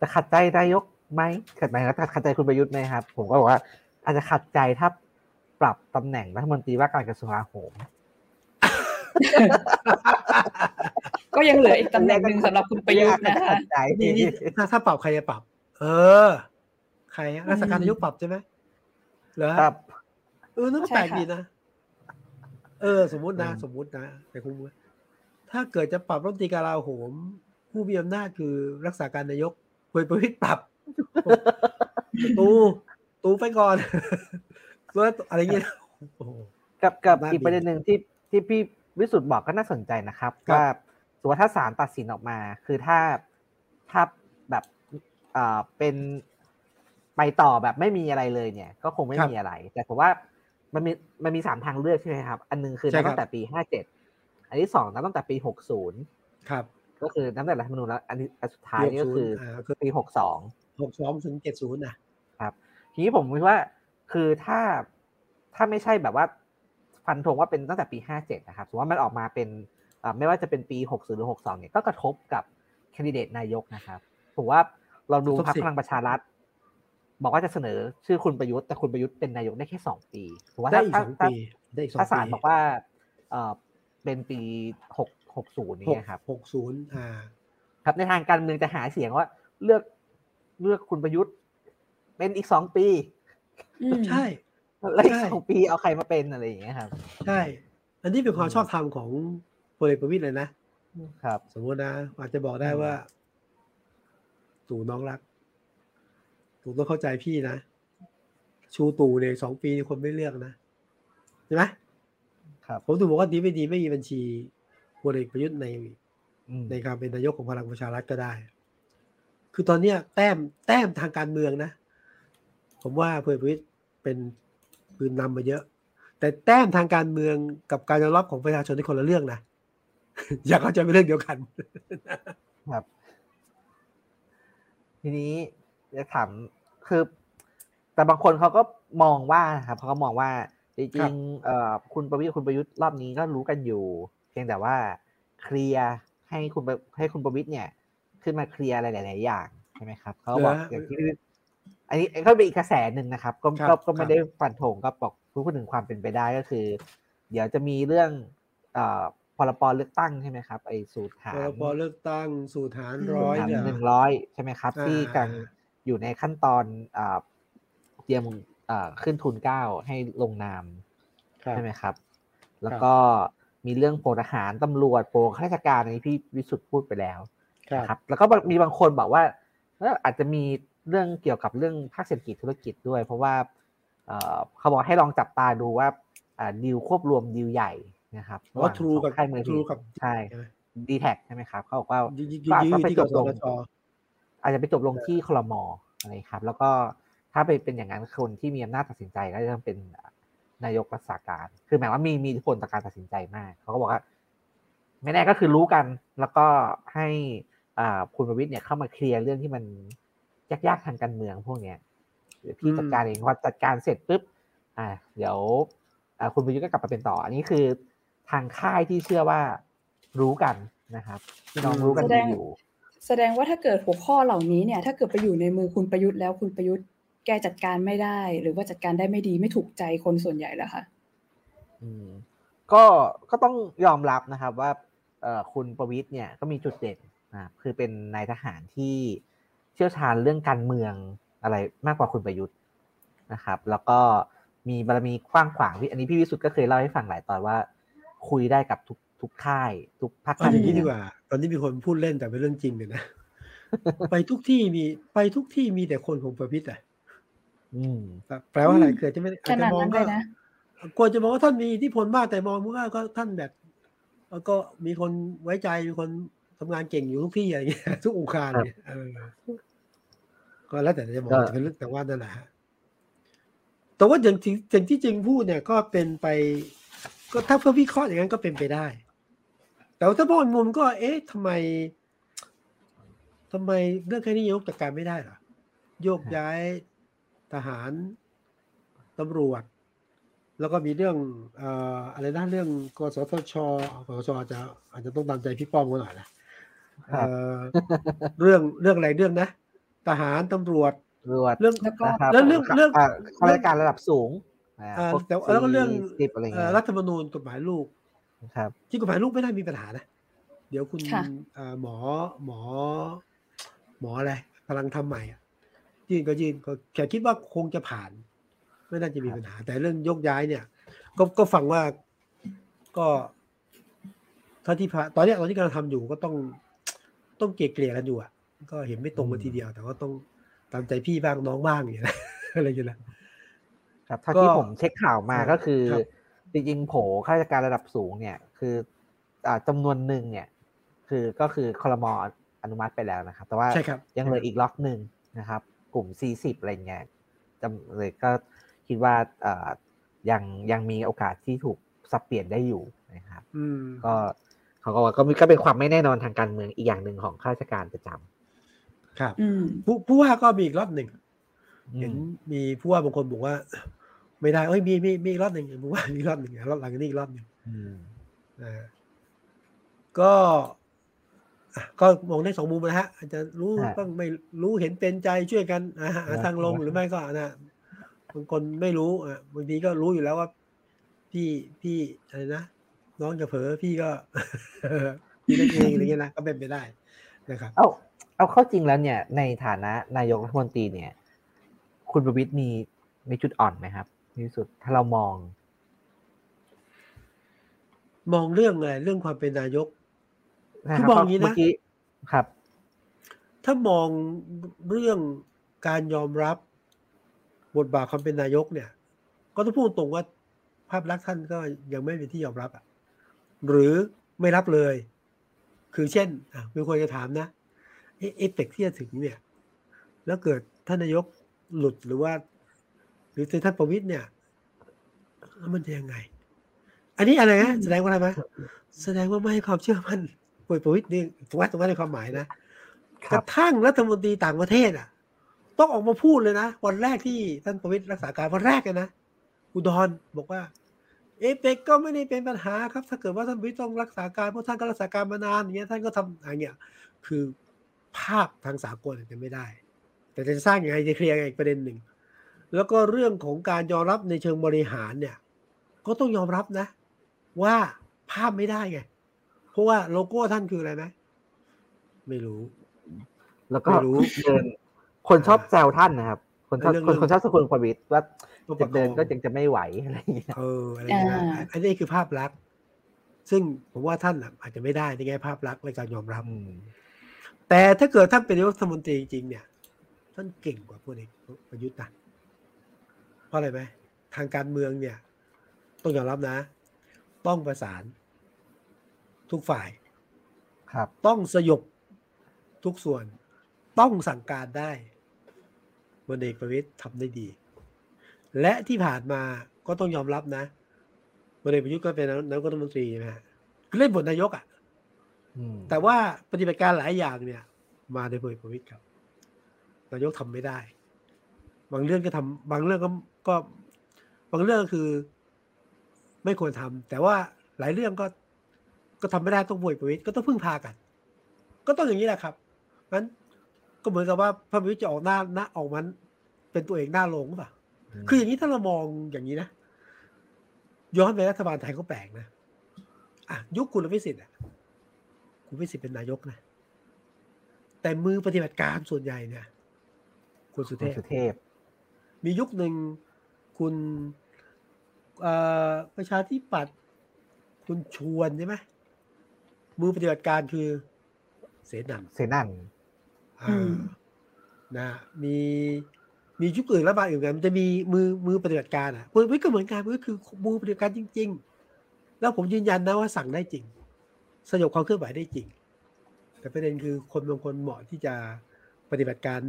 จะขัดใจนายกไหมขัดไหมแล้วขัดใจคุณประยุทธ์ไหมครับ ผมก็บอกว่า อาจจะขัดใจถ้าปรับตำแหน่งรัฐมนตรีว่าการกระทรวงกลาโหมก็ยังเหลืออีกตำแหน่งหนึ่งสำหรับคุณประยุทธ์นะคะขัดใจนี่นี่ถ้าถ้าปรับใครจะปรับ เออ ใครอะรักษาการนายกปรับใช่ไหมเหรอครับ เออนั่นก็ใช่แปลกค่ะดีนะ เออ สมมุตินะอืมสมมุตินะแต่คุณถ้าเกิดจะปรับรัฐมนตรีกลาโหม ผู้มีอำนาจคือรักษาการนายกพลเอกประวิตรปรับ ตูตูไปก่อนแล้วอะไรเงี้ยโอ้โหกับกับน่าอีกดีประเด็นหนึ่งที่ที่พี่วิสุทธ์บอกก็น่าสนใจนะครับครับว่าสมมติว่าถ้าศาลตัดสินออกมา คือถ้าถ้าแบบเอ่อเป็นไปต่อแบบไม่มีอะไรเลยเนี่ย ก็คงไม่มีอะไร แต่ผมว่า มันมีมันมีสามทางเลือกใช่ไหมครับ อันหนึงคือนับตั้งแต่ปีห้าเจ็ดอันที่สองนับตั้งแต่ปีหกศูนย์ครับ ก็คือนับแต่รัฐธรรมนูญแล้วอันที่อันสุดท้ายนี่ก็คืออ่าคือปีหกสองหกสองถึงเจ็ดศูนย์นะทีนี้ผมคิดว่าคือถ้าถ้าไม่ใช่แบบว่าฟันธงว่าเป็นตั้งแต่ปีห้าเจ็ดนะครับสมมติว่ามันออกมาเป็นอ่าไม่ว่าจะเป็นปีหกศูนย์หรือหกสองเนี่ยก็กระทบกับแคนดิเดตนายกนะครับผมว่าเราดูพรรคพลังประชารัฐ บอกว่าจะเสนอชื่อคุณประยุทธ์แต่คุณประยุทธ์เป็นนายกได้แค่สองปีผมว่าได้ถ้าอีกถ้าสองปีได้อีกสองถ้าปีศาลบอกว่าเออเป็นปีหกหกศูนย์หกนี่ครับหกศูนย์อ่า ครับในทางการเมืองจะหาเสียงว่า เลือกเลือกคุณประยุทธ์ เป็นอีกสองปีอืมใช่แล้วอีกใช่สองปีเอาใครมาเป็นอะไรอย่างเงี้ยครับ ใช่ อันนี้เป็นความอืมชอบธรรมของพลเอกประวิตยเลยนะครับ สมมตินะอาจจะบอกได้อืมว่าตู่น้องรัก ตู่ต้องเข้าใจพี่นะ ชูตู่เนี่ยสองปีนี่คนไม่เลือกนะใช่ไหมครับผมถึงบอกว่าดีไม่ดีไม่มีบัญชีพลเอกประยุทธ์ในอืมในการเป็นนายกของพลังประชารัฐก็ได้ คือตอนเนี้ยแต้มแต้มทางการเมืองนะ ผมว่าพลเอกประยุทธ์เป็นปืนนำมาเยอะ แต่แต้มทางการเมืองกับการยอมรับของประชาชนที่คนละเรื่องนะอย่าเข้าใจเป็นเรื่องเดียวกัน ครับ ทีนี้จะถาม คือ แต่บางคนเขาก็มองว่านะครับเขาก็มองว่าจครัริงบๆเอ่อคุณประวิตรคุณประยุทธ์รอบนี้ก็รู้กันอยู่ เพียงแต่ว่าเคลียร์ให้คุณประให้คุณประวิตรเนี่ย ขึ้นมาเคลียร์อะไรหลาย ๆ อย่างใช่ไหมครับเขาบอกอย่างที่อันนี้ก็เป็นอีกกระแสหนึ่งนะครับ ก็ครับก็ก็คไม่รับได้ฟันธงก็บอกพูดถึงความเป็นไปได้ก็คือ เดี๋ยวจะมีเรื่องเอ่อพรบเลือกตั้งใช่ไหมครับไอ้สูตรฐาพนรบเลือกตั้งสู่ฐานร้อยฐานเนี่ยหนึ่งร้อยใช่ไหมครับอ่าที่กำลัง อยู่ในขั้นตอนอ่าเตรียมอ่าขึ้นทุนเกล้าให้ลงนามครับใช่ไหมครับ แล้วก็มีเรื่องโปรทหารตำรวจโปรข้าราชการอันนี้พี่วิสุทธ์พูดไปแล้วครับนะครับ แล้วก็มีบางคนบอกว่าเอ้ออาจจะมีเรื่องเกี่ยวกับเรื่องภาคเศรษฐกิจธุรกิจด้วย เพราะว่าเอ่อเขาบอกให้ลองจับตาดูว่าอ่าดีลควบรวมดีลใหญ่นะครับว่าทรูระหกัว่างสองค่ายมือทรูถือกับใช่ใช่ไหมดีแท็ใช่ไหมครับเขาบอกว่ายืดก็อาจยืจะดไปที่จกบสลงทช อาจจะไปจบลงที่คลมอะไรครับ แล้วก็ถ้าไปเป็นอย่างนั้นคนที่มีอำนาจตัดสินใจก็จะต้องเป็นนายกรักษาการ คือหมายว่ามีมีอิทธิพลต่อการตัดสินใจมาก เขาก็บอกว่า ไม่แน่ก็คือรู้กัน แล้วก็ให้อ่าคุณประวิตรเนี่ยเข้ามาเคลียร์เรื่องที่มันยากๆทางการเมืองพวกเนี้ยเดี๋ยวพี่จัดการเองพอจัดการเสร็จปุ๊บ อ่า เดี๋ยวอ่าคุณประยุทธ์ก็กลับมาเป็นต่อ อันนี้คือทางค่ายที่เชื่อว่ารู้กันนะครับพี่น้องรู้กันแสดดีงอยู่ แสดงว่าถ้าเกิดหัวข้อเหล่านี้เนี่ยถ้าเกิดไปอยู่ในมือคุณประยุทธ์แล้วคุณประยุทธ์แกจัดการไม่ได้ หรือว่าจัดการได้ไม่ดีไม่ถูกใจคนส่วนใหญ่แล้วค่ะอืมก็ก็ต้องยอมรับนะครับว่าเอ่อคุณประวิตยเนี่ยก็มีจุดเด่นนะคือเป็นนายทหารที่เชี่ยวชาญเรื่องการเมืองอะไรมากกว่าคุณประยุทธ์นะครับ แล้วก็มีบารมีกว้างขวางพี่อันนี้พี่วิสุทธ์ก็เคยเล่าให้ฟังหลายตอนว่า คุยได้กับทุก ทุกค่าย ทุกภาคเอาการอย่างเมืนี้องดีกว่า ตอนนี้มีคนพูดเล่นแต่เป็นเรื่องจริงเลยนะไปทุกที่มีไปทุกที่มีแต่คนของประพิษอะอืมแปลว่าอะไรอืมเกิดจะไม่ขอาจจะนาดมองนั้นเลก็ยนะควรจะมองว่าท่านมีอิทธิพลมากแต่มองว่าก็ท่านแบบแล้วก็มีคนไว้ใจมีคนทำงานเก่งอยู่ทุกที่อะไรเงี้ยทุกองค์การเนี่ยเออก็แล้วแต่จะมองก็จะเป็นเรื่องแต่ว่านั่นแหละฮะแต่ว่าอย่างที่อย่างที่จริงพูดเนี่ย ก็เป็นไป ก็ถ้าเพื่อวิเคราะห์อย่างนั้นก็เป็นไปได้ แต่ว่าถ้ามองอีกมุมก็ เอ๊ะทำไมทำไมเรื่องแค่นี้ยกจัดการไม่ได้เหรอโยกย้ายทหารตำรวจ แล้วก็มีเรื่องเอ่ออะไรนะเรื่องกสทชกสชอาจจะอาจจะต้องตามใจพี่ป้อมกันหน่อยนะเอ่อเรื่องเรื่องอะไรเรื่องนะทหารตำรวจรวดเรื่องแล้วก็นะครับแล้วเรื่องเรื่องาข้าราชการระดับสูงอ่าเอ่อพวกแต่แล้วก็เรื่องสิบอะไรเอ่เงี้อยรัฐธรรมนูญกฎหมายลูก ครับที่กฎหมายลูกไม่ได้มีปัญหานะ เดี๋ยวคุณค่ะเอ่อหมอหมอ หมออะไรกำลังทำใหม่อะยื่นก็ยื่นก็แค่คิดว่าคงจะผ่าน ไม่น่าจะมีปัญหา แต่เรื่องยกย้ายเนี่ย ก็ก็ฟังว่าก็ถ้าที่ผ่านตอนเนี้ยตอนที่กำลังทำอยู่ก็ต้องต้องเกลี่ยๆกันอยู่อะ ก็เห็นไม่ตรงกันทีเดียว แต่ว่าต้องตามใจพี่บ้างน้องบ้างอย่างเงี้ยนะอะไรอย่างเงี้ยนะครับเท่าก็ที่ผมเช็คข่าวมาครับก็คือครับ จริงๆโผข้าราชการระดับสูงเนี่ย คืออ่าจำนวนหนึ่งเนี่ย คือก็คือคลมอนุมัติไปแล้วนะครับ แต่ว่าใช่ครับยังเหลืออีกล็อกหนึ่งนะครับ กลุ่ม 40 อะไรเงี้ยจำเลยก็คิดว่าเอ่อเดี๋ยวยังยังมีโอกาสที่ถูกสับเปลี่ยนได้อยู่นะครับอืมก็เขาก็ว่าก็มีก็เป็นความไม่แน่นอนทางการเมืองอีกอย่างหนึ่งของข้าราชการประจำครับอืมผู้ผู้ว่าก็มีอีกรอบหนึ่งอืมเห็นมีผู้ว่าบางคนบอกว่า ไม่ได้เอ้ยมีมีมีอีกรอบหนึ่งผู้ว่ามีอีกรอบหนึ่งรอบหลังจากนี้อีกรอบหนึ่งอืมนะฮะก็อะก็มองได้สองมุมนะฮะอาจจะรู้บ้างไม่รู้เห็นเป็นใจช่วยกันอะหาทางลงหรือไม่ก็นะบางคนไม่รู้อะบางทีก็รู้อยู่แล้วว่า พี่พี่อะไรนะน้องจะเผลอพี่ก็พี่เล่นเองอะไรเงี้ยนะก็เป็นไปได้นะครับเอาเอาเข้าจริงแล้วเนี่ย ในฐานะนายกรัฐมนตรีเนี่ย คุณประวิตรมีมีจุดอ่อนไหมครับ ที่สุด ถ้าเรามอง มองเรื่องอะไรเรื่องความเป็นนายกนะคือรับมองอย่างนี้นะเมื่อกี้ครับ ถ้ามองเรื่องการยอมรับบทบาทความเป็นนายกเนี่ย ก็ต้องพูดตรงว่าภาพลักษณ์ท่านก็ยังไม่เป็นที่ยอมรับอะหรือไม่รับเลย คือเช่นอะมีคนจะถามนะเอะเอฟเฟกที่จะถึงเนี่ย แล้วเกิดท่านนายกหลุดหรือว่าห รือท่านประวิตยเนี่ย แล้วมันจะยังไง อันนี้อะไรนะแสดงว่าอะไรไหมแสดงว่าไม่ให้ความเชื่อมั่นพลเอกประวิตยนี่ถูกไหมถูกไหมในความหมายนะคกรับระทั่งรัฐมนตรีต่างประเทศอะ ต้องออกมาพูดเลยนะ วันแรกที่ท่านประวิตรรักษาการวันแรกเลยนะอุดรบอกว่า เอเปกก็ไม่ได้เป็นปัญหาครับ ถ้าเกิดว่าท่านประวิตรต้องรักษาการเพราะท่านก็รักษาการมานานอย่างเงี้ยท่านก็ทำอย่างเงี้ยคือภาพทางสากลอาจจะไม่ได้ แต่จะสร้างยังไงจะเคลียร์ยังไงอีกประเด็นหนึ่ง แล้วก็เรื่องของการยอมรับในเชิงบริหารเนี่ย ก็ต้องยอมรับนะ ว่าภาพไม่ได้ไง เพราะว่าโลโก้ท่านคืออะไรไหมไม่รู้ แล้วก็ไม่รู้เดินคนชอบแซวท่านนะครับ คนชอบเรื่องคนคนชอบสกุลประวิตรว่าต้องปจะระคองเดินก็ยังจะไม่ไหวอะไรอย่างเงี้ยเอออะไรอย่างเงี้ยอ่าอันนี้คือภาพลักษณ์ซึ่งผมว่าท่านน่ะอาจจะไม่ได้ในแง่ภาพลักษณ์ในการยอมรับอืมแต่ถ้าเกิดท่านเป็นนายกรัฐมนตรีจริงๆเนี่ย ท่านเก่งกว่าพลเอกประยุทธ์นะ เพราะอะไรไหมทางการเมืองเนี่ย ต้องยอมรับนะ ต้องประสาน ทุกฝ่าย ครับ ต้องสยบทุกส่วน ต้องสั่งการได้พลเอกประวิตยทำได้ดี และที่ผ่านมาก็ต้องยอมรับนะพลเอกประยุทธ์ก็เป็นนายกรัฐมนตรีนะฮะคือเล่นบทนายกอะ่ะอืมแต่ว่าปฏิบัติการหลายอย่างเนี่ย มาโดยพลเอกประวิตยครับนายกทำไม่ได้ บางเรื่องก็ทำบางเรื่องก็ ก็บางเรื่องก็คือไม่ควรทำแต่ว่าหลายเรื่องก็ก็ทำไม่ได้ต้องพลเอกประวิตยก็ต้องพึ่งพากัน ก็ต้องอย่างนี้แหละครับงั้นก็เหมือนกับว่าพระประวิตยจะออกหน้าหน้าออกมัน เป็นตัวเองหน้าลงหรือเปล่าคืออย่างนี้ถ้าเรามองอย่างนี้นะย้อนไปรัฐบาลไทยก็แปลกนะอะยุคคุณวิสิทธิ์อะคุณวิสิทธิ์เป็นนายกนะแต่มือปฏิบัติการส่วนใหญ่เนี่ยคุณสุคุเทณพสุเทพมียุคหนึ่ง คุณเอ่อประชาธิปัตย์คุณชวนใช่ไหมมือปฏิบัติการคือ เสนันเสนันอ่านะ มีมียุคอื่นแล้วมาอื่นกันมันจะมีมือมือปฏิบัติการอะมือก็เหมือนกันมือคือมือปฏิบัติการจริง ๆ แล้วผมยืนยันนะว่าสั่งได้จริง สยบความเคลื่อนไหวได้จริง แต่ประเด็นคือคนบางคนเหมาะที่จะปฏิบัติการ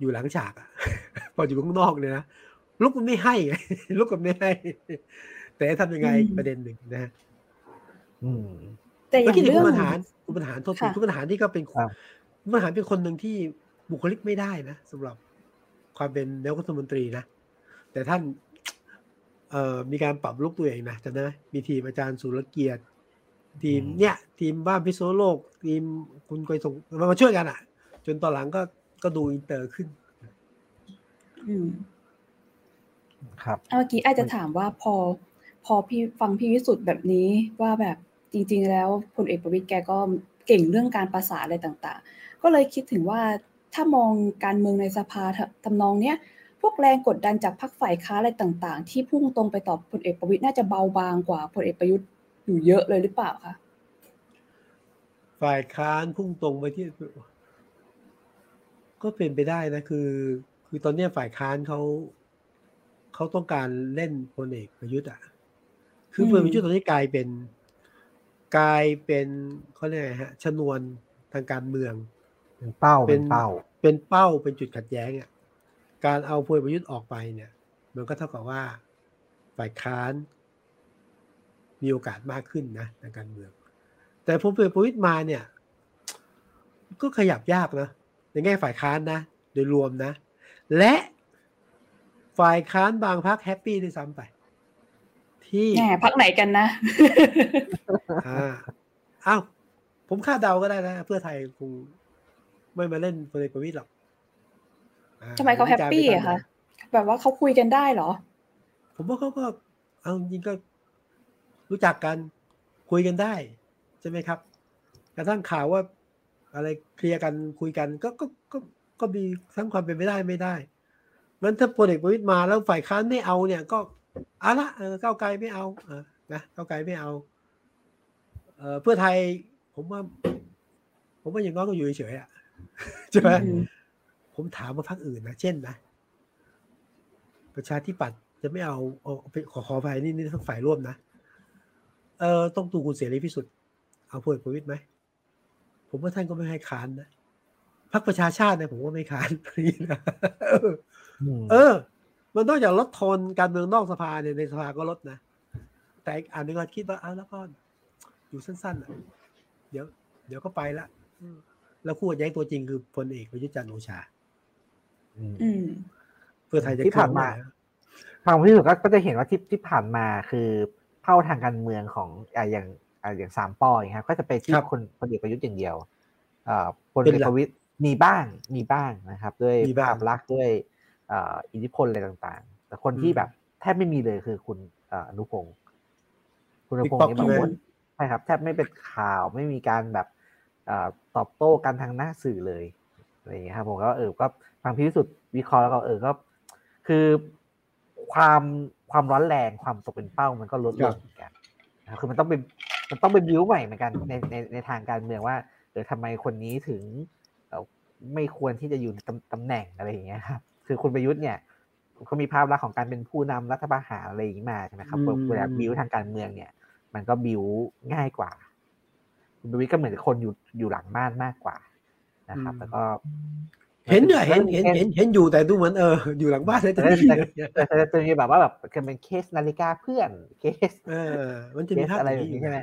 อยู่หลังฉากอะพออยู่ข้างนอกเนี่ยนะ ลุกมันไม่ให้ไงลุกมันไม่ให้ แต่ทำยังไงอืมประเด็นหนึ่งนะฮะอืมแต่อเมื่อย่างกี้ถึงเรื่อคุงณบรรหารคุณบรรหารโทษทีค่ะคุณบรรหารที่ก็เป็นครับคุณบรรหารเป็นคนหนึ่งที่บุคลิกไม่ได้นะสำหรับความเป็นนายกรัฐมนตรีนะ แต่ท่านเอ่อมีการปรับ look ตัวเองนะจำได้ไหมมีทีมอาจารย์สุรเกียรติ ทีมอืมเนี่ย ทีมบ้านพิษณุโลก ทีมคุณกอยส่งมามาช่วยกันอะ จนตอนหลังก็ก็ดูอินเตอร์ขึ้นอืม ครับเมื่อกี้อาจจะถามว่าพอ พอพี่ฟังพี่วิสุทธิ์แบบนี้ว่าแบบจริง ๆ แล้วพลเอกประวิตรแกก็เก่งเรื่องการประสานอะไรต่าง ๆ ก็เลยคิดถึงว่าถ้ามองการเมืองในสภาททำนองเนี้ยพวกแรงกดดันจากพรรคฝ่ายค้านอะไรต่าง ๆ ที่พุ่งตรงไปต่อพลเอกประวิตยน่าจะเบาบางกว่าพลเอกประยุทธ์อยู่เยอะเลยหรือเปล่าคะฝ่ายค้านพุ่งตรงไปที่ก็เป็นไปได้นะคือ คือตอนเนี้ยฝ่ายค้านเขา เขาต้องการเล่นพลเอกประยุทธ์อะ คือพลเอกประยุทธ์ตอนนี้กลายเป็นกลายเป็นเขาเรียกไงฮะ ชนวนทางการเมือง เป็นเป้าเป็เป็นนเป้า เป็นเป้าเป็นจุดขัดแย้งอะ การเอาพลเอกประยุทธ์ออกไปเนี่ย มันก็เท่ากับว่าฝ่ายค้านมีโอกาสมากขึ้นนะในการเมือง แต่พอเปิดประวิตยมาเนี่ย ก็ขยับยากนะในแง่ฝ่ายค้านนะ โดยรวมนะ และ ฝ่ายค้านบางพักแฮปปี้ด้วยซ้ำไป ที่แหมพักไหนกันนะอ่าอ้าวผมคาดเดาก็ได้นะ เพื่อไทยคงไม่มาเล่นพลเอกประวิตยหรอกอ่ทำไมเขาแฮปปี้อะคะแบบว่าเขาคุยกันได้เหรอ ผมว่าเขาก็ เอาจริงๆก็รู้จักกันคุยกันได้ ใช่ไหมครับ กระทั่งข่าวว่า อะไรเคลียร์กันคุยกัน ก็ก็ก็ก็มีทั้งความเป็นไปได้ไม่ได้ มันถ้าพลเอกประวิตยมาแล้วฝ่ายค้านไม่เอาเนี่ย ก็เอาละเก้าวไกลไม่เอาออนะก้าวไกลไม่เอาเออเพื่อไทย ผมว่า ผมว่าอย่างน้อยก็อยู่เฉยๆอะใช่ไหมผมถามมาพักอื่นนะเช่นนะประชาธิปัตย์จะไม่เอาเอาเอาไปขอขอไปนี่นี่ทั้งฝ่ายร่วมนะเออต้องดูคุณเสรีพิสุทธิ์เอาพลเอกประวิตยไหมผมว่าท่านก็ไม่ให้ค้านนะพรรคประชาชาติเนี่ยผมว่าไม่ค้านนี่นะ เอออืมเออ มันนอกจากลดโทนการเมืองนอกสภาเนี่ยในสภาก็ลดนะ แต่อีกอันหนึงก็คิดว่าเอาแล้วก็อยู่สั้นๆอะเดี๋ยว เดี๋ยวก็ไปละอืมแล้วคู่ขัดแย้งตัวจริงคือพลเอกประยุทธ์จันทร์โอชาอืมอืมเพื่อไทยจะที่ผ่านมาเคลื่อไหวทางที่สุดก็ก็จะเห็นว่าที่ที่ผ่านมาคือเป้าทางการเมืองของอ่าอย่างอ่าอย่างสามปออย่างเงี้ยครับก็จะไปที่คนพลเอกประยุทธ์อย่างเดียวอ่าพลเอกประวิตยมีบ้างมีบ้างนะครับ ด้วยภาพลักษณ์ด้วย อ่าอิทธิพลอะไรต่างๆ แต่คนที่แบบแทบไม่มีเลยคือคุณอ่าอนุพงศ์คุณอนุพงศ์นี่แบบว่าใช่ครับ แทบไม่เป็นข่าวไม่มีการแบบอ่าตอบโต้กันทางหน้าสื่อเลยอะไรอย่างเงี้ยครับผมก็เออก็ฟังพี่วิสุทธ์วิเคราะห์แล้วก็เออก็ คือความความร้อนแรงความตกเป็นเป้ามันก็ลดลงเหมือนกันนะครับคือมันต้องเป็นมันต้องเป็นบิวใหม่เหมือนกันในในในทางการเมืองว่าเออทำไมคนนี้ถึงเอ่อไม่ควรที่จะอยู่ในตำตำแหน่งอะไรอย่างเงี้ยครับ คือคุณประยุทธ์เนี่ยเขามีภาพลักษณ์ของการเป็นผู้นำรัฐประหารอะไรอย่างนี้มาใช่ไหมครับเวลาบิวทางการเมืองเนี่ย มันก็บิวง่ายกว่า คุณประวิทย์ก็เหมือนคนอยู่อยู่หลังบ้านมากกว่านะครับ แล้วก็ เห็นด้วยเห็นเห็นเห็นเห็นอยู่แต่ดูเหมือนเอออยู่หลังบ้านเลยแต่แต่แต่แต่แต่จะมีแบบว่าแบบเป็นเคสนาฬิกาเพื่อนเคส เออ มันจะเคมีสภาพอะไรอแบย่างบนี้อนี้ยู่ใช่ไหม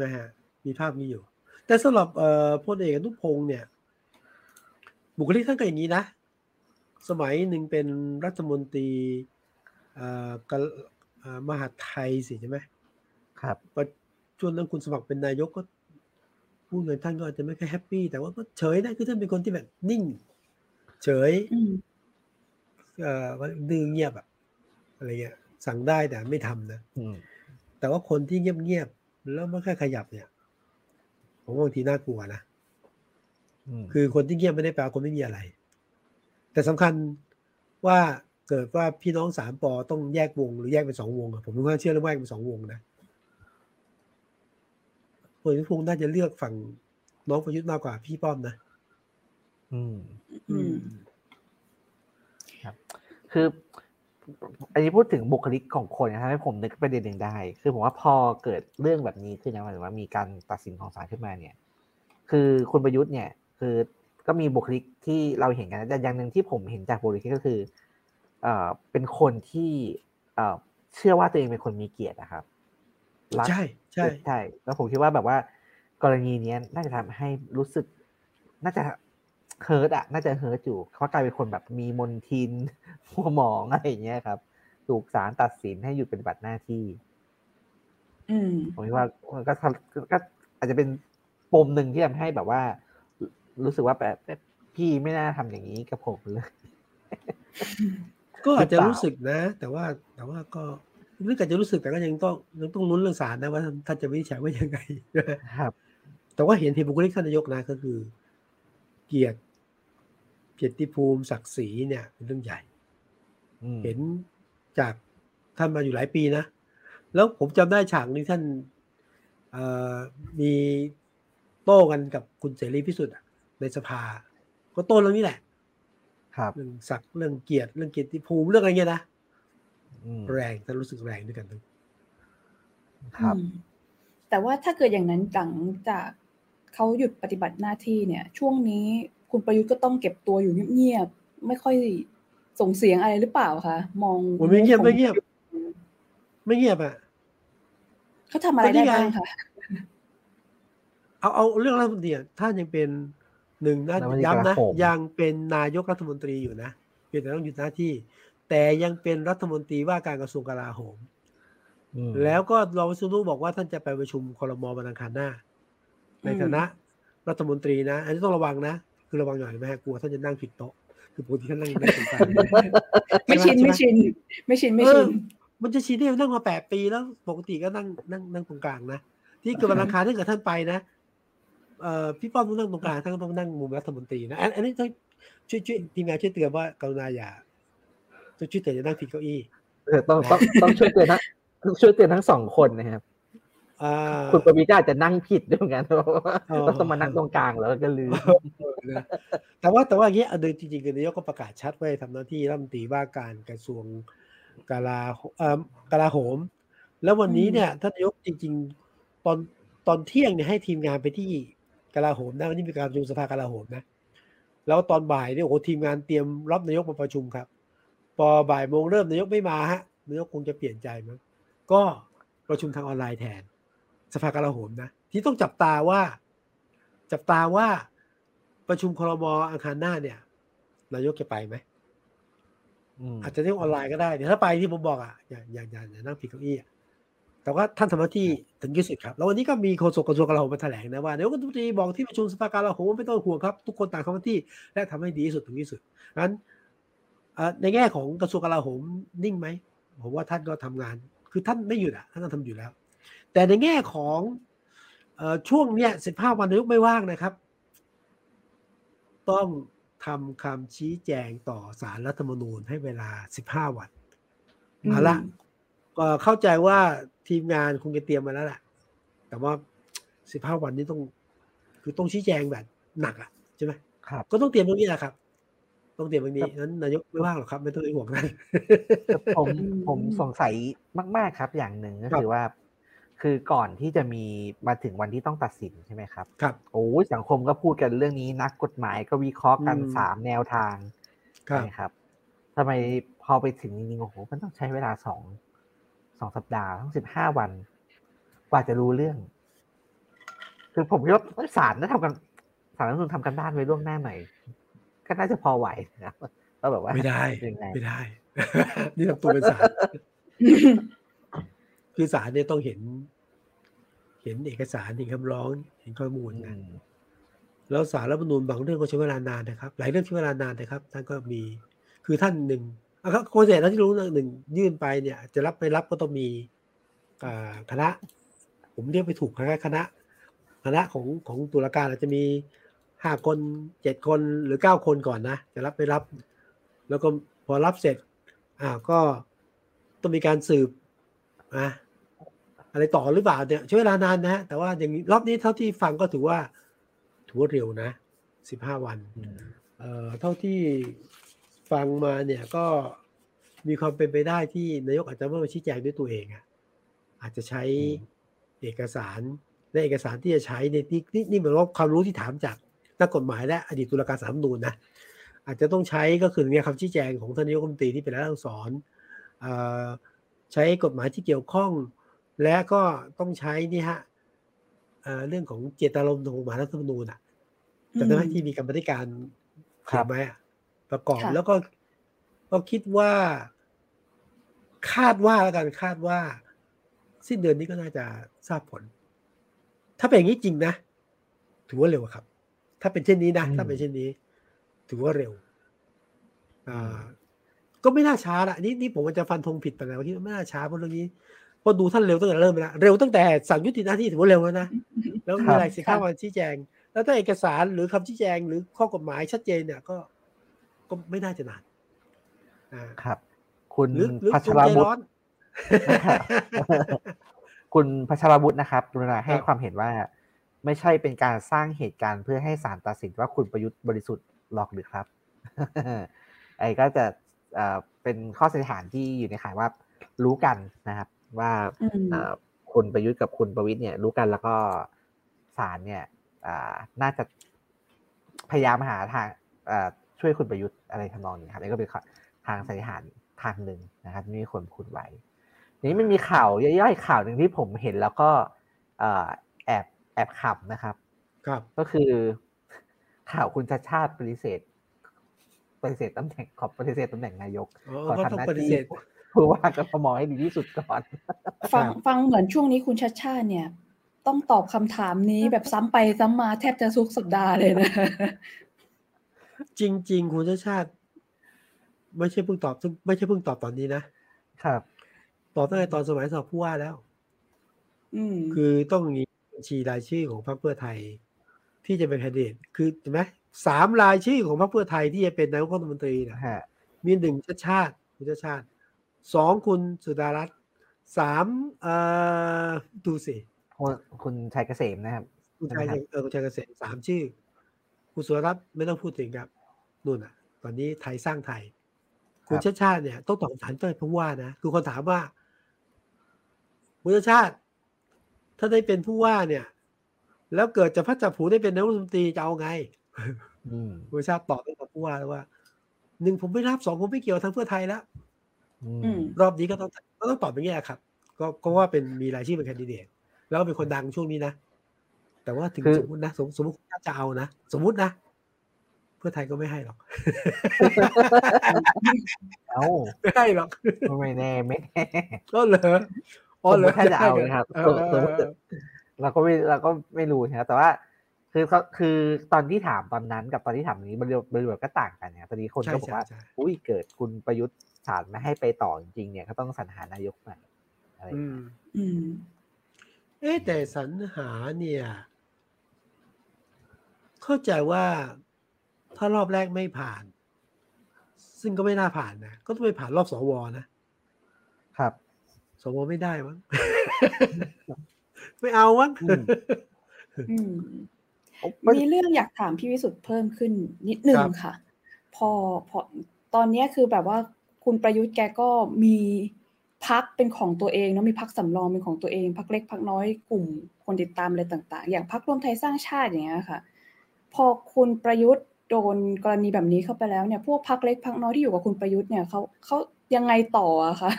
นะฮะมีภาพนี้อยู่ แต่สำหรับเอ่อพลเอกอนุพงศ์เนี่ยบุคลิกท่านก็อย่างนี้นะ สมัยหนึ่งเป็นรัฐมนตรีเอ่อกะเอ่อมหาดไทยสิใช่ไหมครับปัจจุบันนั้นคุณสมัครเป็นนายกก็พูดเลยท่านก็อาจจะไม่ค่อยแฮปปี้แต่ว่าก็เฉยนะคือท่านเป็นคนที่แบบนิ่ง เฉยอืมเอ่อดื้อเงียบอะอะไรเงี้ย สั่งได้แต่ไม่ทำนะอืมแต่ว่าคนที่เงียบๆแล้วไม่ค่อยขยับเนี่ยผมว่าบางทีน่ากลัวนะอืมคือคนที่เงียบไม่ได้แปลว่าคนไม่มีอะไร แต่สำคัญว่าเกิดว่าพี่น้องสามปอต้องแยกวงหรือแยกเป็นสองวงอะผมค่อนข้างเชื่อเรื่องว่าแยกเป็นสองวงนะพลเอกพงษ์น่าจะเลือกฝั่งน้องประยุทธ์มากกว่าพี่ป้อมนะ อืม อืมคือ อันนี้พูดถึงบุคลิกของคนนะทำให้ผมนึกประเด็นหนึ่งได้ คือผมว่าพอเกิดเรื่องแบบนี้ขึ้นนะหมายถึงว่ามีการตัดสินของศาลขึ้นมาเนี่ย คือคุณประยุทธ์เนี่ย คือ ก็มีบุคลิกที่เราเห็นกันนะแต่อย่างหนึ่งที่ผมเห็นจากบุคลิกก็คือเอ่อเป็นคนที่เอ่อเชื่อว่าตัวเองเป็นคนมีเกียรตินะครับรักใช่ใช่ใช่ แล้วผมคิดว่าแบบว่า กรณีเนี้ยน่าจะทำให้รู้สึก น่าจะเฮิร์ตอะน่าจะเฮิร์ตอยู่เขากลายเป็นคนแบบมีมนทินหัวหมองอะไรอย่างเงี้ยครับ ถูกศาลตัดสินให้หยุดปฏิบัติหน้าที่ อืมผมคิดว่าก็ทำก็อาจจะเป็นปมหนึ่งที่ทำให้แบบว่า รู้สึกว่าแบบแบบพี่ไม่น่าทำอย่างนี้กับผมเลย ก็อาจจะหรือเปล่ารู้สึกนะ แต่ว่าแต่ว่าก็นึกอาจจะรู้สึกแต่ก็ยังต้องยังต้องลุ้นเรื่องศาลนะว่าท่านจะวินิจฉัยว่ายังไงครับ แต่ว่าเห็นเห็นบุคลิกท่านนายกนะก็คือ เกียรติเกียรติภูมิศักดิ์ศรีเนี่ย เป็นเรื่องใหญ่อืมเห็นจากท่านมาอยู่หลายปีนะ แล้วผมจำได้ฉากหนึงท่านเอ่อมีโต้กันกับคุณเสรีพิสุทธิ์อะ ในสภา ก็โต้เรื่องนี้แหละ ครับเรื่องศักดิ์เรื่องเกียรติเรื่องเกียรติภูมิเรื่องอะไรเงี้ยนะอืมแรงท่านรู้สึกแรงด้วยกันทั้งครับอืมแต่ว่าถ้าเกิดอย่างนั้นหลังจากเขาหยุดปฏิบัติหน้าที่เนี่ย ช่วงนี้คุณประยุทธ์ก็ต้องเก็บตัวอยู่เงียบๆไม่ค่อยส่งเสียงอะไรหรือเปล่าคะมองผมไม่เงียบไม่เงียบ ไม่เงียบอะเขาทำอะไรได้บ้างคะเอาเอาเรื่องรัฐมนตรีอะท่านยังเป็น หนึ่งนะรัฐมนตรีย้ำนะกลาโหมยังเป็นนายกรัฐมนตรีอยู่นะเพียงแต่ต้องหยุดหน้าที่ แต่ยังเป็นรัฐมนตรีว่าการกระทรวงกลาโหมอืมแล้วก็รองวิศนุบอกว่าท่านจะไปประชุมครมวันอังคารหน้า ในฐานะรัฐมนตรีนะ อันนี้ต้องระวังนะ คือระวังหน่อยนะฮะกลัวท่านจะนั่งผิดโต๊ะคือปกติท่านนั่งนั่งตรงกลางไม่ชินไม่ชินไม่ชินไม่ชินเออมันจะชินได้นั่งมาแปดปีแล้ว ปกติก็นั่งนั่งนั่งตรงกลางนะที่เกิดวันอังคารถ้าเกิดท่านไปนะเอ่อ พี่ป้อมต้องนั่งตรงกลางท่านก็ต้องนั่งมุมรัฐมนตรีนะอันอันนี้ต้องช่วยช่วยทีมงานช่วยเตือนว่ากรุณาอย่าต้องช่วยเตือนอย่านั่งผิดเก้าอี้เออต้องต้องต้องช่วยเตือนทั้งช่วยเตือนทั้งสองคนนะครับอ่าคุณประวิตรอาจจะนั่งผิดด้วยเหมือนกันเพราะว่าอ๋อเราต้องมานั่งตรงกลางแล้วก็ลืมนะแต่ว่าแต่ว่าอย่างเงี้ยโดยจริงๆคือนายกก็ประกาศชัดไว้ทำหน้าที่รัฐมนตรีว่าการกระทรวงกลาโหเอ่อกลาโหม แล้ววันนี้เนี่ยท่านนายกจริง ๆ ตอนตอนเที่ยงเนี่ยให้ทีมงานไปที่ กลาโหมนะวันนี้มีการประชุมสภากลาโหมนะแล้วตอนบ่ายเนี่ยโอ้โหทีมงานเตรียมรับนายกมาประชุมครับ พอบ่ายโมงเริ่มนายกไม่มาฮะนายกคงจะเปลี่ยนใจมั้งก็ประชุมทางออนไลน์แทน สภากลาโหมนะ ที่ต้องจับตาว่า จับตาว่าประชุมครมอังคารหน้าเนี่ยนายกจะไปไหมอืมอาจจะเรียกออนไลน์ก็ได้เดี๋ยวถ้าไปที่ผมบอกอะอย่าอย่าอย่าอย่านั่งผิดเก้าอี้อะ แต่ว่าท่านทำหน้าที่ถึงที่สุดครับ แล้ววันนี้ก็มีโฆษกกระทรวงกลาโหมมาแถลงนะว่านายกรัฐมนตรีบอกที่ประชุมสภากลาโหมว่าไม่ต้องห่วงครับ ทุกคนต่างทำหน้าที่และทำให้ดีที่สุดถึงที่สุดงั้นเอ่อในแง่ของกระทรวงกลาโหมนิ่งไหมผมว่าท่านก็ทำงาน คือท่านไม่หยุดอะท่านก็ทำอยู่แล้ว แต่ในแง่ของเอ่อช่วงเนี้ยสิบห้าวันนายกไม่ว่างนะครับ ต้องทำคำชี้แจงต่อสารรัฐธรรมนูญให้เวลา15วันอืมเอาละ ก็เข้าใจว่าทีมงานคงจะเตรียมมาแล้วแหละแต่ว่า15วันนี้ต้อง คือต้องชี้แจงแบบหนักอะใช่ไหมครับ ก็ต้องเตรียมตรงนี้แหละครับ ต้องเตรียมตรงนี้ครับนั้นนายกไม่ว่างหรอกครับ ไม่ต้องเป็นห่วงนะแต่ผมอืมผมสงสัยมาก ๆครับ อย่างหนึ่งก็ครับคือว่า คือก่อนที่จะมีมาถึงวันที่ต้องตัดสินใช่ไหมครับ ครับโอ้ยสังคมก็พูดกันเรื่องนี้นักกฎหมายก็วิเคราะห์กันอืมสามแนวทางครับใช่ครับทำไมพอไปถึงจริงๆโอ้โหมันต้องใช้เวลาสอง สองสัปดาห์ทั้งสิบห้าวัน กว่าจะรู้เรื่อง คือผมคิดว่าศาลน่าทำกันศาลรัฐธรรมนูญทำกันบ้านไว้ล่วงหน้าหน่อยก็น่าจะพอไหวนะครับก็แบบว่าไม่ได้ยังไงไม่ได้ นี่ทำตัวเป็นสารคือสารเนี่ยต้องเห็น เห็นเอกสารเห็นคำร้อง เห็นข้อมูลอืนะมแล้วสารรัฐธรรมนูญบางเรื่องก็ใช้เวลานานนะครับ หลายเรื่องใช้เวลานานนะครับ ท่านก็มี คือท่านหนึ่ง อะครับคนเสียท่านที่รู้เรื่องหนึ่งยื่นไปเนี่ย จะรับไม่รับก็ต้องมีอ่าคณะ ผมเรียกไปถูกคณะคณะคณะของของตุลาการอาจจะมีห้าคนเจ็ดคนหรือเก้าคนก่อนนะ จะรับไม่รับ แล้วก็พอรับเสร็จอ่าก็ต้องมีการสืบอะอะไรต่อหรือเปล่าเนี่ยใช้เวลานานนะฮะแต่ว่าอย่างนี้รอบนี้เท่าที่ฟังก็ถือว่าถือว่าเร็วนะสิบห้าวันอืมเอ่อเท่าที่ ฟังมาเนี่ยก็มีความเป็นไปได้ที่นายกอาจจะไม่มาชี้แจงด้วยตัวเองอะอาจจะใช้เอกสารและเอกสารที่จะใช้ในนี่นี่นี่เหมือนว่าความรู้ที่ถามจากนักกฎหมายและอดีตตุลาการศาลรัฐธรรมนูญนะอาจจะต้องใช้ก็คือเนี่ยคำชี้แจงของท่านนายกรัฐมนตรีที่เป็นรัฐอักษรเอ่อใช้กฎหมายที่เกี่ยวข้อง และก็ต้องใช้นี่ฮะเอ่อเรื่องของเจตนารมณ์ของกฎหมายรัฐธรรมนูญอะจำได้ไหมที่มีกรรมธิการครัเขียบนไว้อะ ประกอบค่ะแล้วก็ก็คิดว่า คาดว่าแล้วกันคาดว่า สิ้นเดือนนี้ก็น่าจะทราบผล ถ้าเป็นอย่างนี้จริงนะ ถือว่าเร็วครับ ถ้าเป็นเช่นนี้นะอืมถ้าเป็นเช่นนี้ ถือว่าเร็ว อ่า ก็ไม่น่าช้าละนี่นี่ผมอาจจะฟันธงผิดไปแล้วที่ไม่น่าช้าเพราะเรื่องนี้เพราะดูท่านเร็วตั้งแต่เริ่มไปแล้วเร็วตั้งแต่สั่งยุติหน้าที่ถือว่าเร็วแล้วนะแล้วมีอะไรสิบห้าวันชี้แจง แล้วถ้าเอกสารหรือคำชี้แจงหรือข้อกฎหมายชัดเจนเนี่ยก็ ก็ไม่น่าจะนานอ่าครับ คุณหรือหรือพัชคุณรใจบุตร้อรนคุณพัชรบุตรนะครับกรุณาให้ครับความเห็นว่า ไม่ใช่เป็นการสร้างเหตุการณ์เพื่อให้ศาลตัดสินว่าคุณประยุทธ์บริสุทธิ์หรอกหรือครับไอ้ก็จะเอ่อเป็นข้อสันนิษฐานที่อยู่ในข่ายว่ารู้กันนะครับ ว่าอืมเอ่อคุณประยุทธ์กับคุณประวิทย์เนี่ย รู้กันแล้วก็ศาลเนี่ยอ่าน่าจะพยายามหาทางเอ่อ ช่วยคุณประยุทธ์อะไรทำนองนี้ครับนี่ก็เป็นทางสันนิษฐานทางหนึ่งนะครับที่มีคนพูดไว้นี้มันมีข่าวย่อยๆข่าวหนึ่งที่ผมเห็นแล้วก็แอบแอบขับนะครับ ครับ ก็คือข่าวคุณชาชาติปฏิเสธปฏิเสธตำแหน่งขอบปฏิเสธตำแหน่งนายกขอทำหน้าที่ผู้ว่ากทมให้ดีที่สุดก่อนฟังฟังเหมือนช่วงนี้คุณชาชาติเนี่ย ต้องตอบคำถามนี้แบบซ้ำไปซ้ำมาแทบจะทุกสัปดาห์เลยนะ จริง ๆ คุณชาชาติ ไม่ใช่เพิ่งตอบไม่ใช่เพิ่งตอบตอนนี้นะครับ ตอบตั้งแต่ตอนสมัยสอบผู้ว่าแล้วอืมคือต้องมีบัญชีรายชื่อของพรรคเพื่อไทย ที่จะเป็นแคนดิเดตคือเห็นไหมสามรายชื่อของพรรคเพื่อไทยที่จะเป็นนายกรัฐมนตรีนะมีหนึ่งชาติชาติคุณชาติชาติสองคุณสุดารัตน์สามเอ่อดูสิคุณชัยเกษมนะครับคุณชัยเออคุณชัยเกษมสามชื่อ คุณสุดารัตน์ไม่ต้องพูดถึงครับนู่นอะ ตอนนี้ไทยสร้างไทย คุณชาติชาติเนี่ยต้องตอบคำถามต้อยผู้ว่านะคือคนถามว่าคุณชาติชาติ ถ้าได้เป็นผู้ว่าเนี่ย แล้วเกิดจะพัดจับผูได้เป็นนายกรัฐมนตรีจะเอาไงคุณชาติตอบได้กับผู้ว่าแล้วว่าหนึ่งผมไม่รับสองผมไม่เกี่ยวทางเพื่อไทยแล้วรอบนี้ก็ต้องก็ต้องตอบอย่างนี้ครับ ก็ก็ว่าเป็นมีรายชื่อเป็นแคนดิเดตแล้วเป็นคนดังช่วงนี้นะ แต่ว่าถึงสมมตินะสมสมมติจะเอานะสมมตินะเพื่อไทยก็ไม่ให้หรอกเอาไม่ให้หรอกไม่แน่ไม่แน่ก็เลยอ๋อเลยถ้าจะเอานะครับสมมติเราก็ไม่เราก็ไม่รู้นะแต่ว่า คือเขาคือตอนที่ถามตอนนั้นกับตอนที่ถามนี้บริบทบริบทก็ต่างกันเนี่ยตอนนี้คนก็บอกว่าอุ้ยเกิดคุณประยุทธ์ศาลไม่ให้ไปต่อจริงๆเนี่ย ก็ต้องสรรหานายกใหม่อะไรอืมเอ๊แต่สรรหาเนี่ย เข้าใจว่าถ้ารอบแรกไม่ผ่าน ซึ่งก็ไม่น่าผ่านนะ ก็ต้องไปผ่านรอบสวนะ ครับ สวไม่ได้มั้งไม่เอามั้งมีเรื่องอยากถามพี่วิสุทธ์เพิ่มขึ้นนิดนึงค่ะ พอพอตอนนี้คือแบบว่าคุณประยุทธ์แกก็มีพักเป็นของตัวเองเนาะมีพักสำรองเป็นของตัวเองพักเล็กพักน้อยกลุ่มคนติดตามอะไรต่าง ๆ อย่างพักรวมไทยสร้างชาติอย่างเงี้ยค่ะ พอคุณประยุทธ์โดนกรณีแบบนี้เข้าไปแล้วเนี่ย พวกพักเล็กพักน้อยที่อยู่กับคุณประยุทธ์เนี่ยเขาเขายังไงต่ออะคะ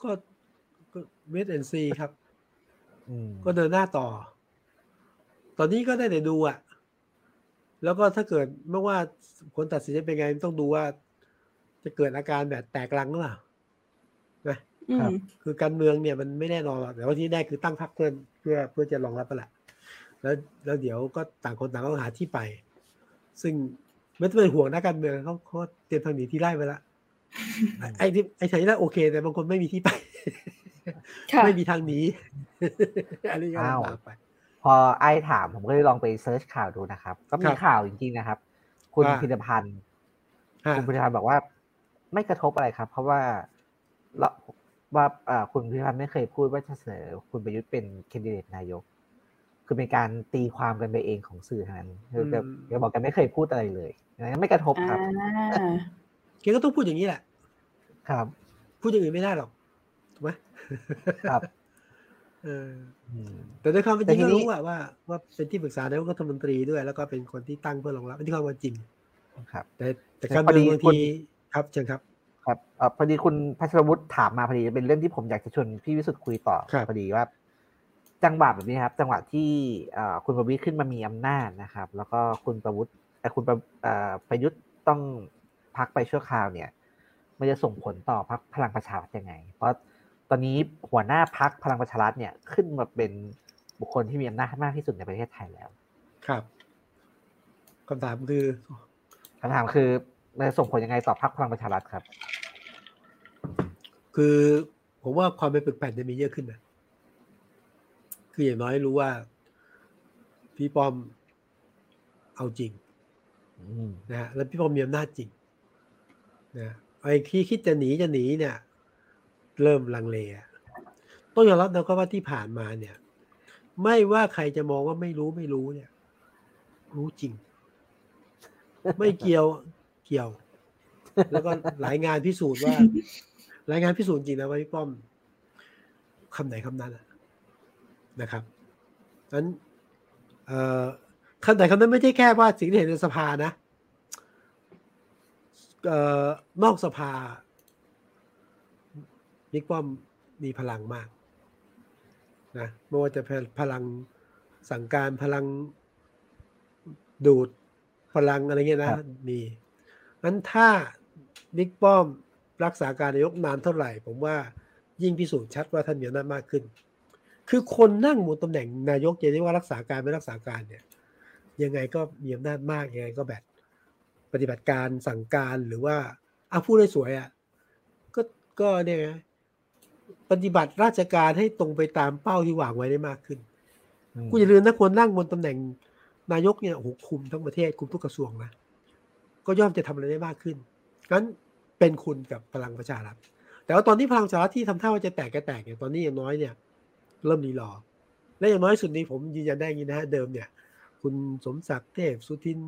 ก็ก็เวทแอนซีครับก็เดินหน้าต่อ ตอนนี้ก็ได้แต่ดูอะแล้วก็ถ้าเกิดไม่ว่าผลตัดสินจะเป็นไงต้องดูว่า จะเกิดอาการแบบแตกลังหรือเปล่านะครับ คือการเมืองเนี่ยมันไม่แน่นอนหรอกแต่ว่าที่แน่คือตั้งพรรคเพื่อเพื่อเพื่อจะรองรับไปแหละ แล้วแล้วเดี๋ยวก็ต่างคนต่างก็หาที่ไป ซึ่งไม่ต้องเป็นห่วงนักการเมืองเขาเขาเตรียมทางหนีที่ไล่ไปแล้วไอ้ที่ไอ้ทางนี้โอเค แต่บางคนไม่มีที่ไป ไม่มีทางหนีอันนี้ก็ลำบากไปพอไอ้ถามผมก็เลยลองไปเซิร์ชข่าวดูนะครับ ก็มีข่าวจริงๆนะครับ คุณพิธพันธ์คุณพิธพันธ์บอกว่า ไม่กระทบอะไรครับ เพราะว่าว่าคุณพิธพันธ์ไม่เคยพูดว่าจะเสนอคุณประยุทธ์เป็นแคนดิเดตนายก คือเป็นการตีความกันไปเองของสื่อทางนั้นคือแกบอกแกไม่เคยพูดอะไรเลยนั้นไม่กระทบครับแกก็ต้องพูดอย่างนี้แหละ ครับ พูดอย่างอื่นไม่ได้หรอกถูกไหมครับเออแต่ด้วยความเป็นจริงก็รู้ว่าว่าว่าเป็นที่ปรึกษานายกรัฐมนตรีด้วย แล้วก็เป็นคนที่ตั้งเพื่อรองรับที่ความจริงครับ แต่แต่การเมืองบางทีครับเชิญครับครับพอดีคุณพัชรวุฒิถามมาพอดีเป็นเรื่องที่ผมอยากจะชวนพี่วิสุทธ์คุยต่อพอดีว่า จังหวะแบบนี้ครับ จังหวะที่คุณประวิตรขึ้นมามีอำนาจนะครับ แล้วก็คุณประวุฒิแต่คุณประยุทธ์ต้องพักไปชั่วคราวเนี่ย มันจะส่งผลต่อพักพลังประชารัฐยังไง เพราะตอนนี้หัวหน้าพักพลังประชารัฐเนี่ยขึ้นมาเป็นบุคคลที่มีอำนาจมากที่สุดในประเทศไทยแล้ว ครับคำถามคือคำถามคือมันส่งผลยังไงต่อพักพลังประชารัฐครับ คือผมว่าความเป็นปึกแผ่นจะมีเยอะขึ้นนะ คืออย่างน้อยรู้ว่า พี่ป้อมเอาจริงนะฮะแล้วพี่ป้อมมีอำนาจจริงนะไอ้ที่คิดจะหนีจะหนีเนี่ย เริ่มลังเลต้องยอมรับนะก็ว่าที่ผ่านมาเนี่ย ไม่ว่าใครจะมองว่าไม่รู้ไม่รู้เนี่ย รู้จริง ไม่เกี่ยวเกี่ยว แล้วก็หลายงานพิสูจน์ว่ารายงานพิสูจน์จริงนะว่าพี่ป้อมคำไหนคำนั้น นะครับนั้นคำไหนคำนั้นไม่ใช่แค่ว่าสิ่งที่เห็นในสภานะนอกสภาบิ๊กป้อมมีพลังมากนะไม่ว่าจะพลังสั่งการพลังดูดพลังอะไรเงี้ยนะมีงั้นถ้าบิ๊กป้อมรักษาการนายกนานเท่าไหร่ ผมว่ายิ่งพิสูจน์ชัดว่าท่านมีอำนาจมากขึ้น คือคนนั่งบนตำแหน่งนายกจะเรียกว่ารักษาการไม่รักษาการเนี่ย ยังไงก็มีอำนาจมากยังไงก็แบบปฏิบัติการสั่งการหรือว่าอาพูดได้สวยอะก็ก็เนี่ยปฏิบัติราชการให้ตรงไปตามเป้าที่วางไว้ได้มากขึ้นกูอย่าลืมนะคนนั่งบนตำแหน่ง นายกเนี่ยโอ้โหคุมทั้งประเทศคุมทุกกระทรวงนะก็ย่อมจะทำอะไรได้มากขึ้นงั้นเป็นคุณกับพลังประชารัฐแต่ว่าตอนที่พลังประชารัฐที่ทำท่าว่าจะแตกก็แตกเนี่ยตอนนี้อย่างน้อยเนี่ย เริ่มรีรอ และอย่างน้อยสุดนี้ผมยืนยันได้ยินนะฮะเดิมเนี่ย คุณสมศักดิ์เทพสุทิน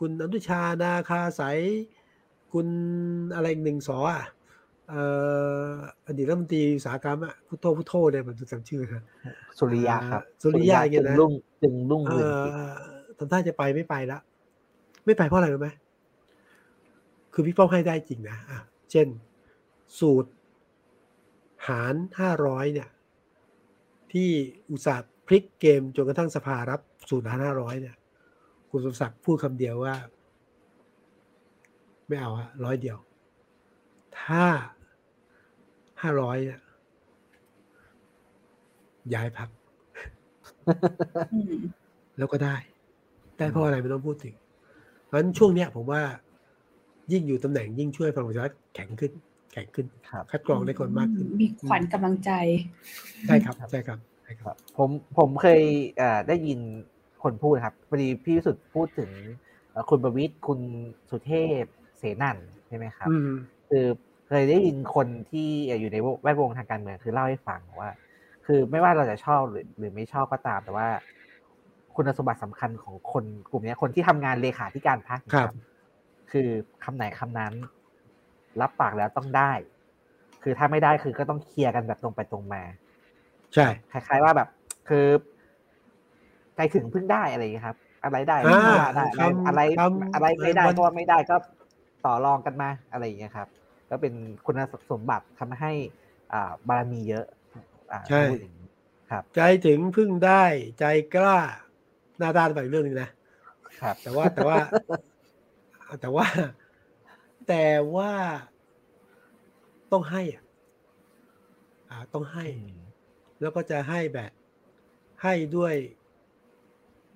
คุณอนุชานาคาสายคุณอะไรหนึ่งสออะอดีตรัฐมนตรีอุตสาหกรรมอะพุทโธพุทโธเนี่ยมันจำชื่อครับสุริยะครับ สุริยะอย่างเงี้ยนะรุ่งจึงรุ่งเรืองทำท่าจะไปไม่ไปละไม่ไปเพราะอะไรรู้ไหมคือพี่ป้อมให้ได้จริงนะอะเช่น สูตร หารห้าร้อยเนี่ย ที่อุตสาห์พลิกเกมจนกระทั่งสภารับสูตรหารห้าร้อยเนี่ย คุณสมศักดิ์พูดคำเดียวว่า ไม่เอาอะร้อยเดียว ถ้าห้าร้อยเนี่ยย้ายพัก แล้วก็ได้ ได้เพราะอะไรไม่ต้องพูดถึงเพราะฉะนั้นช่วงเนี้ยผมว่ายิ่งอยู่ตำแหน่งยิ่งช่วยพลังประชารัฐแข็งขึ้นแข็งขึ้น คัดกรองได้คนมากขึ้น มีขวัญกำลังใจ ใช่ครับ ใช่ครับใช่ครับ ผมผมเคยได้ยินคนพูดครับพอดีพี่วิสุทธ์พูดถึงคุณประวิตรคุณสุเทพเสนันใช่ไหมครับคือเคยได้ยินคนที่อยู่ในแวดวงทางการเมืองคือเล่าให้ฟังว่า คือไม่ว่าเราจะชอบหรือหรือไม่ชอบก็ตาม แต่ว่า คุณสมบัติสำคัญของคนกลุ่มนี้คนที่ทำงานเลขาธิการพรรคครับ คือคำไหนคำนั้น รับปากแล้วต้องได้ คือถ้าไม่ได้คือก็ต้องเคลียร์กันแบบตรงไปตรงมา ใช่ คล้าย ๆ ว่าแบบคือใจถึงพึ่งได้อะไรอย่างนี้ครับ อะไรได้ไม่ได้อะไรอะไรไม่ได้ก็ไม่ได้ก็ต่อรองกันมาอะไรอย่างเงี้ยครับ ก็เป็นคุณสมบัติทำให้ อ่าบารมีเยอะใช่ครับ ใจถึงพึ่งได้ ใจกล้า หน้าด้านไปเรื่องนึงนะครับ แต่ว่าแต่ว่า แต่ว่า แต่ว่าต้องให้อะต้องให้ แล้วก็จะให้แบบ ให้ด้วย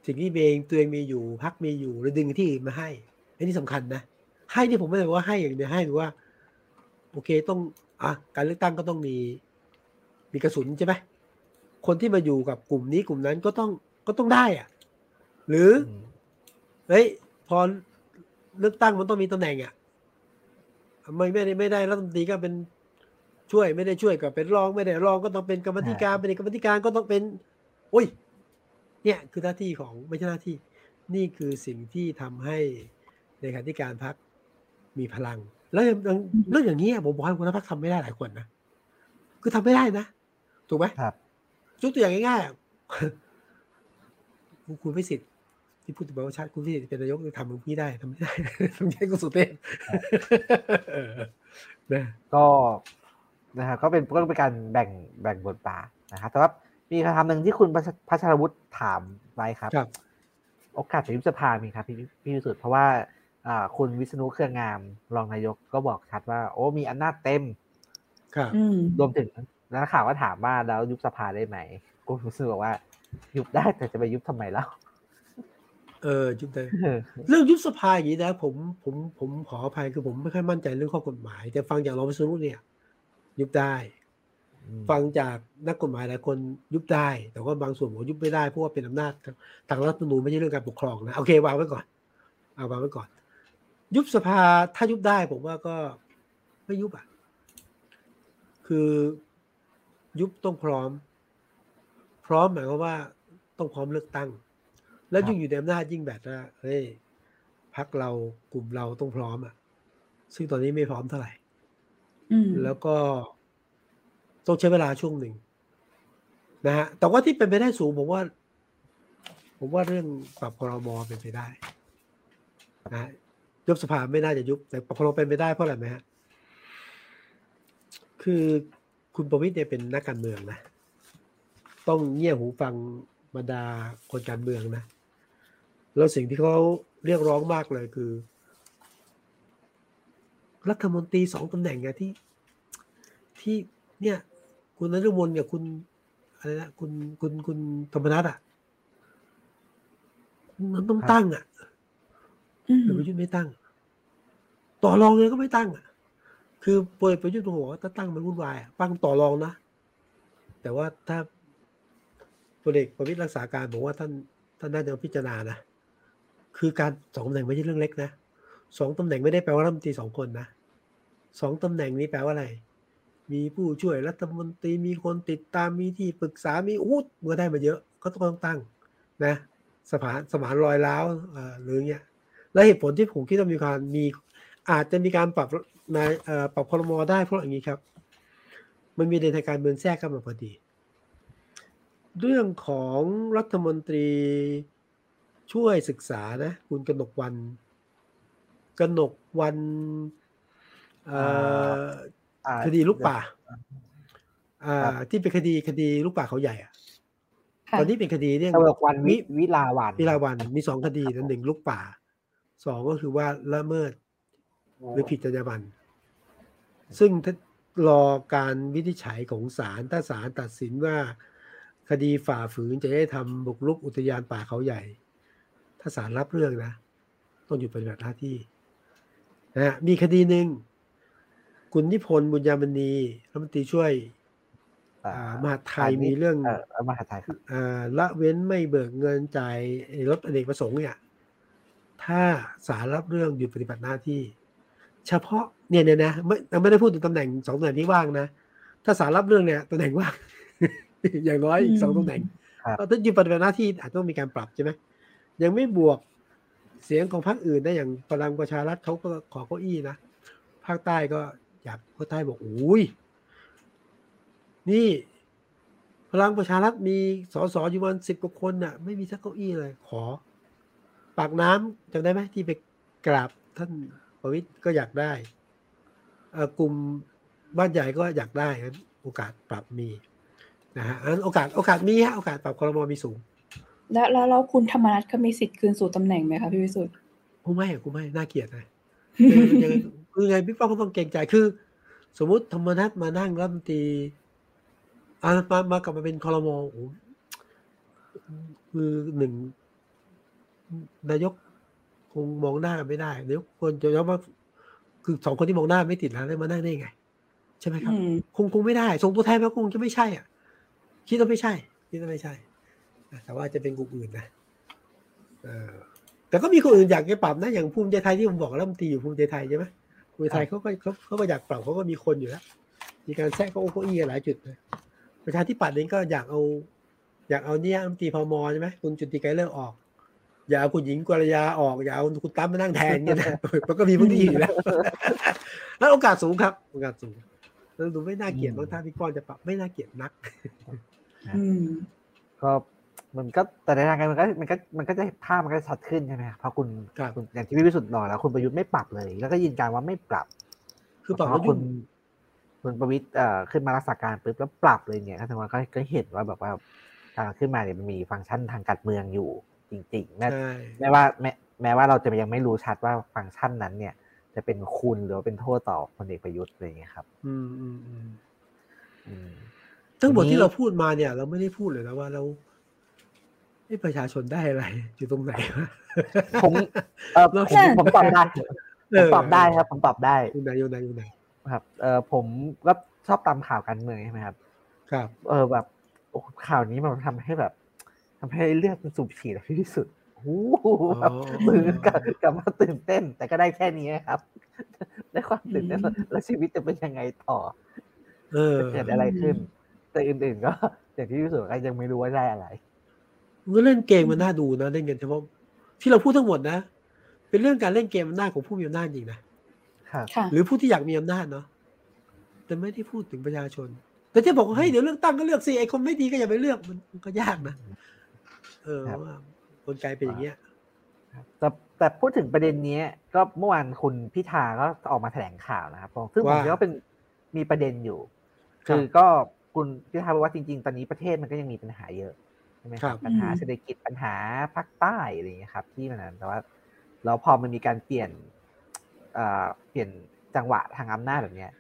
สิ่งที่เองตัวเองมีอยู่ พักมีอยู่หรือดึงที่มาให้อันนี้สำคัญนะให้นี่ผมไม่ได้ว่าให้อย่างเดียวให้หรือว่า โอเคต้องอะการเลือกตั้งก็ต้องมีมีกระสุนใช่ไหมคนที่มาอยู่กับกลุ่มนี้กลุ่มนั้นก็ต้องก็ต้องได้อะ หรือเฮ้ยพอเลือกตั้งมันต้องมีตำแหน่งอะ ไม่ไม่ได้ไม่ได้รัฐมนตรีก็เป็นช่วยไม่ได้ช่วยก็เป็นรองไม่ได้รองก็ต้องเป็นกรรมธิการเป็นกรรมธิการก็ต้องเป็นอุ้ย เนี่ยคือหน้าที่ของไม่ใช่หน้าที่ นี่คือสิ่งที่ทำให้ในขาธิการพักมีพลัง แล้วเรื่องอย่างนี้ผมบอกให้คุณพักทำไม่ได้หลายคนนะคือทำไม่ได้นะถูกไหมครับยกตัวอย่างง่ายๆคุณพิสิทธิ ที่พูดถึงว่าชาติคุณที่เป็นนายกจะทำมึงพี่ได้ทำไม่ได้ทำไม่ได้ก็สุดเต้นนะก็นะครับก็เป็นก็เป็นการแบ่งแบ่งบทบาทนะครับแต่ว่ามีคำถามหนึ่งที่คุณพัชรวุฒิถามไว้ครับ โอกาสจะยุบสภามีครับ พี่พี่วิสุทธ์เพราะว่าคุณวิษณุเครืองามรองนายกก็บอกชัดว่า โอ้มีอำนาจเต็มครับรวมถึงนักข่าวก็ถามว่าแล้วยุบสภาได้ไหมคุณวิษณุบอกว่า ยุบได้แต่จะไปยุบทำไมแล้ว เออยุบได้เรื่องยุบสภาอย่างนี้นะผมผมผมขออภัยคือผมไม่ค่อยมั่นใจเรื่องข้อกฎหมาย แต่ฟังจากรองวิศนุเนี่ย ยุบได้ ฟังจากนักกฎหมายหลายคนยุบได้ แต่ว่าบางส่วนผมยุบไม่ได้เพราะว่าเป็นอำนาจทางรัฐธรรมนูญไม่ใช่เรื่องการปกครองนะโอเควางไว้ก่อนเอาวางไว้ก่อน ยุบสภาถ้ายุบได้ผมว่าก็ไม่ยุบอะคือยุบต้องพร้อม พร้อมหมายความว่าต้องพร้อมเลือกตั้ง แล้วยิ่งอยู่ในอำนาจยิ่งแบบว่าเฮ้ยพักเรากลุ่มเราต้องพร้อมอะ ซึ่งตอนนี้ไม่พร้อมเท่าไหร่แล้วก็ต้องใช้เวลาช่วงหนึ่งนะฮะ แต่ว่าที่เป็นไปได้สูงผมว่า ผมว่าเรื่องปรับคอรมอเป็นไปได้นะยุบสภาไม่น่าจะยุบ แต่ปรับคอรมอเป็นไปได้เพราะอะไรไหมฮะ คือคุณประวิตรเนี่ยเป็นนักการเมืองนะ ต้องเงี่ยหูฟังบรรดาคนการเมืองนะ แล้วสิ่งที่เขาเรียกร้องมากเลยคือ รัฐมนตรีสองตำแหน่งไงที่ ที่เนี่ย คุณนฤมลกับคุณอะไรนะคุณคุณคุณธรรมนัฐอะมันต้องตั้งอะอืมแต่ประยุทธ์ไม่ตั้ง ต่อรองเลยก็ไม่ตั้งอะคือพลเอกประยุทธ์บอกว่าถ้าตั้งมันวุ่นวายอะตั้งต่อรองนะ แต่ว่าถ้าพลเอกประวิตรรักษาการบอกว่าท่านท่านน่าจะพิจารณานะ คือการสองตำแหน่งไม่ใช่เรื่องเล็กนะสองตำแหน่งไม่ได้แปลว่ารัฐมนตรีสองคนนะสองตำแหน่งนี้แปลว่าอะไร มีผู้ช่วยรัฐมนตรีมีคนติดตามมีที่ปรึกษามีอู้เมื่อได้มาเยอะก็ต้องตั้งนะสมานสมานรอยร้าวเออหรือเงี้ยและเหตุผลที่ผมคิดว่ามีการมีอาจจะมีการปรับนเอ่อปรับครมอได้เพราะอย่างนี้ครับ มันมีในทางการเมืองแทรกเข้ามาพอดี เรื่องของรัฐมนตรี ช่วยศึกษานะ คุณกนกวันกนกวันเอ่ออ่าคดีลูกป่าอ่าครับที่เป็นคดีคดีลูกป่าเขาใหญ่อะค่ะตอนนี้เป็นคดีเนี่ยตำรวจวันวิวิลาวันวิลาวันมีสองคดีนะหนึ่งลูกป่าสองก็คือว่าละเมิดหรือผิดจรรยาบรรณซึ่งถ้ารอการวินิจฉัยของศาลถ้าศาลตัดสินว่า คดีฝ่าฝืนจะได้ทำบุกรุกอุทยานป่าเขาใหญ่ ถ้าศาลรับเรื่องนะต้องหยุดปฏิบัติหน้าที่นะฮะมีคดีหนึ่งคุณนิพนธ์บุญยามณีรัฐมนตรีช่วยอ่าอ่ามหาดไทยมีเรื่องเออมหาดไทยครับอ่าละเว้นไม่เบิกเงินจ่ายไอ้รถอเนกประสงค์เนี่ย ถ้าศาลรับเรื่องหยุดปฏิบัติหน้าที่ เฉพาะเนี่ยเนี่ยนะไม่เราไม่ได้พูดถึงตำแหน่งสองตำแหน่งที่ว่างนะ ถ้าศาลรับเรื่องเนี่ยตำแหน่งว่างอย่างน้อยอีกสองตำแหน่งครับถ้าหยุดปฏิบัติหน้าที่อาจต้องมีการปรับใช่ไหม ยังไม่บวกเสียงของพรรคอื่นนะอย่างพลังประชารัฐเขาก็ขอเก้าอี้นะภาคใต้ก็อยากภาคใต้บอกอุ้ยนี่พลังประชารัฐมีสสอยู่วันสิบกว่าคนน่ะ ไม่มีสักเก้าอี้เลย ขอ ปากน้ำจำได้ไหมที่ไปกราบท่านประวิตรก็อยากได้กลุ่มบ้านใหญ่ก็อยากได้งั้นโอกาสปรับมีนะฮะอันนั้นโอกาสโอกาสมีฮะโอกาสปรับคอรมอมีสูง แล้วแล้วแล้วคุณธรรมนัฐก็มีสิทธิ์คืนสู่ตำแหน่งไหมคะพี่วิสุทธ์กูไม่อะกูไม่น่าเกลียดนะคือยังไงคือไงพี่ป้อมก็ต้องเกรงใจคือ สมมุติธรรมนัฐมานั่งรัฐมนตรีอ่ามามากลับมาเป็นคอรมอโอ้โหคือหนึ่งนายกคงมองหน้ากันไม่ได้นายกควรจะยอมว่าคือสองคนที่มองหน้าไม่ติดแล้วได้มานั่งได้ไง ใช่ไหมครับอืมคงคงไม่ได้ส่งตัวแทนมาคงจะไม่ใช่อะ คิดว่าไม่ใช่ คิดว่าไม่ใช่อะ แต่ว่าจะเป็นกลุ่มอื่นนะเออแต่ก็มีคนอื่นอยากจะปรับนะอย่างภูมิใจไทยที่ผมบอกแล้วมันตรีอยู่ภูมิใจไทยใช่ไหมภูมิใจไทยเขาก็เขาเขาก็อยากปรับเขาก็มีคนอยู่แล้วมีการแทรกเก็โอ้โหอี้หลายจุดนะประชาธิปัตย์เองก็อยากเอา อยากเอาเนี่ยรัฐมนตรีพมใช่ไหมคุณจุติไกรเลิกออก อย่าเอาคุณหญิงกรยาออก อย่าเอาคุณตั้มมานั่งแทนเนี่ยนะมันก็มีพวกนี้อยู่แล้วแล้วโอกาสสูงครับ โอกาสสูงแล้วดูไม่น่าเกลียดอืมบางท่าพี่ก้อนจะปรับไม่น่าเกลียดนักอืมก็ มันก็แต่ในทางการมันก็มันก็มันก็จะภาพมันก็ชัดขึ้นใช่ไหมครับเพราะคุณครับคุณอย่างที่พี่วิสุทธ์บอกแล้วคุณประยุทธ์ไม่ปรับเลย แล้วก็ยืนยันว่าไม่ปรับ คือปรับเพแล้วราะยุ่คุงณคุณประวิตรเอ่อขึ้นมารักษาการปุ๊บแล้วปรับเลยเนี่ยก็แสดงว่าก็ก็เห็นว่าแบบว่าการขึ้นมาเนี่ยมันมีฟังก์ชันทางการเมืองอยู่จริงๆแม้ใช่แม้ว่าแม้แม้ว่าเราจะยังไม่รู้ชัดว่าฟังก์ชันนั้นเนี่ย จะเป็นคุณหรือว่าเป็นโทษต่อพลเอกประยุทธ์อะไรอย่างเงี้ยครับอืมอืมอืมอืมทั้งหมดทีนี้ที่เราพูดมาเนี่ย เราไม่ได้พูดเลยนะว่าเรา ไอ้ประชาชนได้อะไรอยู่ตรงไหนวะผมเออเราผมผมตอบได้เอผมอตอบได้ครับ ผมตอบได้อยู่ไหนอยู่ไหนอยู่ไหนครับ เออผมก็ชอบตามข่าวการเมืองใช่ไหมครับ ครับ เออแบบโอ้ข่าวนี้มันทำให้แบบทำให้เลือดมันสูบฉีดที่สุดโอ้โหแบบอ๋อตื่นกลับกลับมาตื่นเต้น แต่ก็ได้แค่นี้ครับ ได้ความตื่นเต้นว่าแล้วชีวิตจะเป็นยังไงต่อเออจะเกิดอะไรขึ้น แต่อื่นๆก็อย่างที่พี่สุก็ยังไม่รู้ว่าได้อะไร มันก็เล่นเกมมันน่าดูนะเล่นกันเฉพาะที่เราพูดทั้งหมดนะ เป็นเรื่องการเล่นเกมอำนาจของผู้มีอำนาจจริงนะครับค่ะหรือผู้ที่อยากมีอำนาจเนาะแต่ไม่ได้พูดถึงประชาชน แต่จะบอกว่าเฮ้ยเดี๋ยวเลือกตั้งก็เลือกสิไอ้คนไม่ดีก็อย่าไปเลือกมันมันก็ยากนะเออครับว่ากลไกเป็นอย่างเงี้ยแต่แต่พูดถึงประเด็นนี้ก็เมื่อวานคุณพิธาก็ออกมาแถลงข่าวนะครับซึ่งผมว่าคิดว่าเป็นมีประเด็นอยู่ คือก็คุณพิธาบอกว่าจริง ๆ ตอนนี้ประเทศมันก็ยังมีปัญหาเยอะ ใช่ไหมครับปัญหาเศรษฐกิจปัญหาภาคใต้อะไรอย่างเงี้ยครับ ที่มันนั้นแต่ว่าเราพอมันมีการเปลี่ยนเปลี่ยนจังหวะทางอำนาจแบบเนี้ย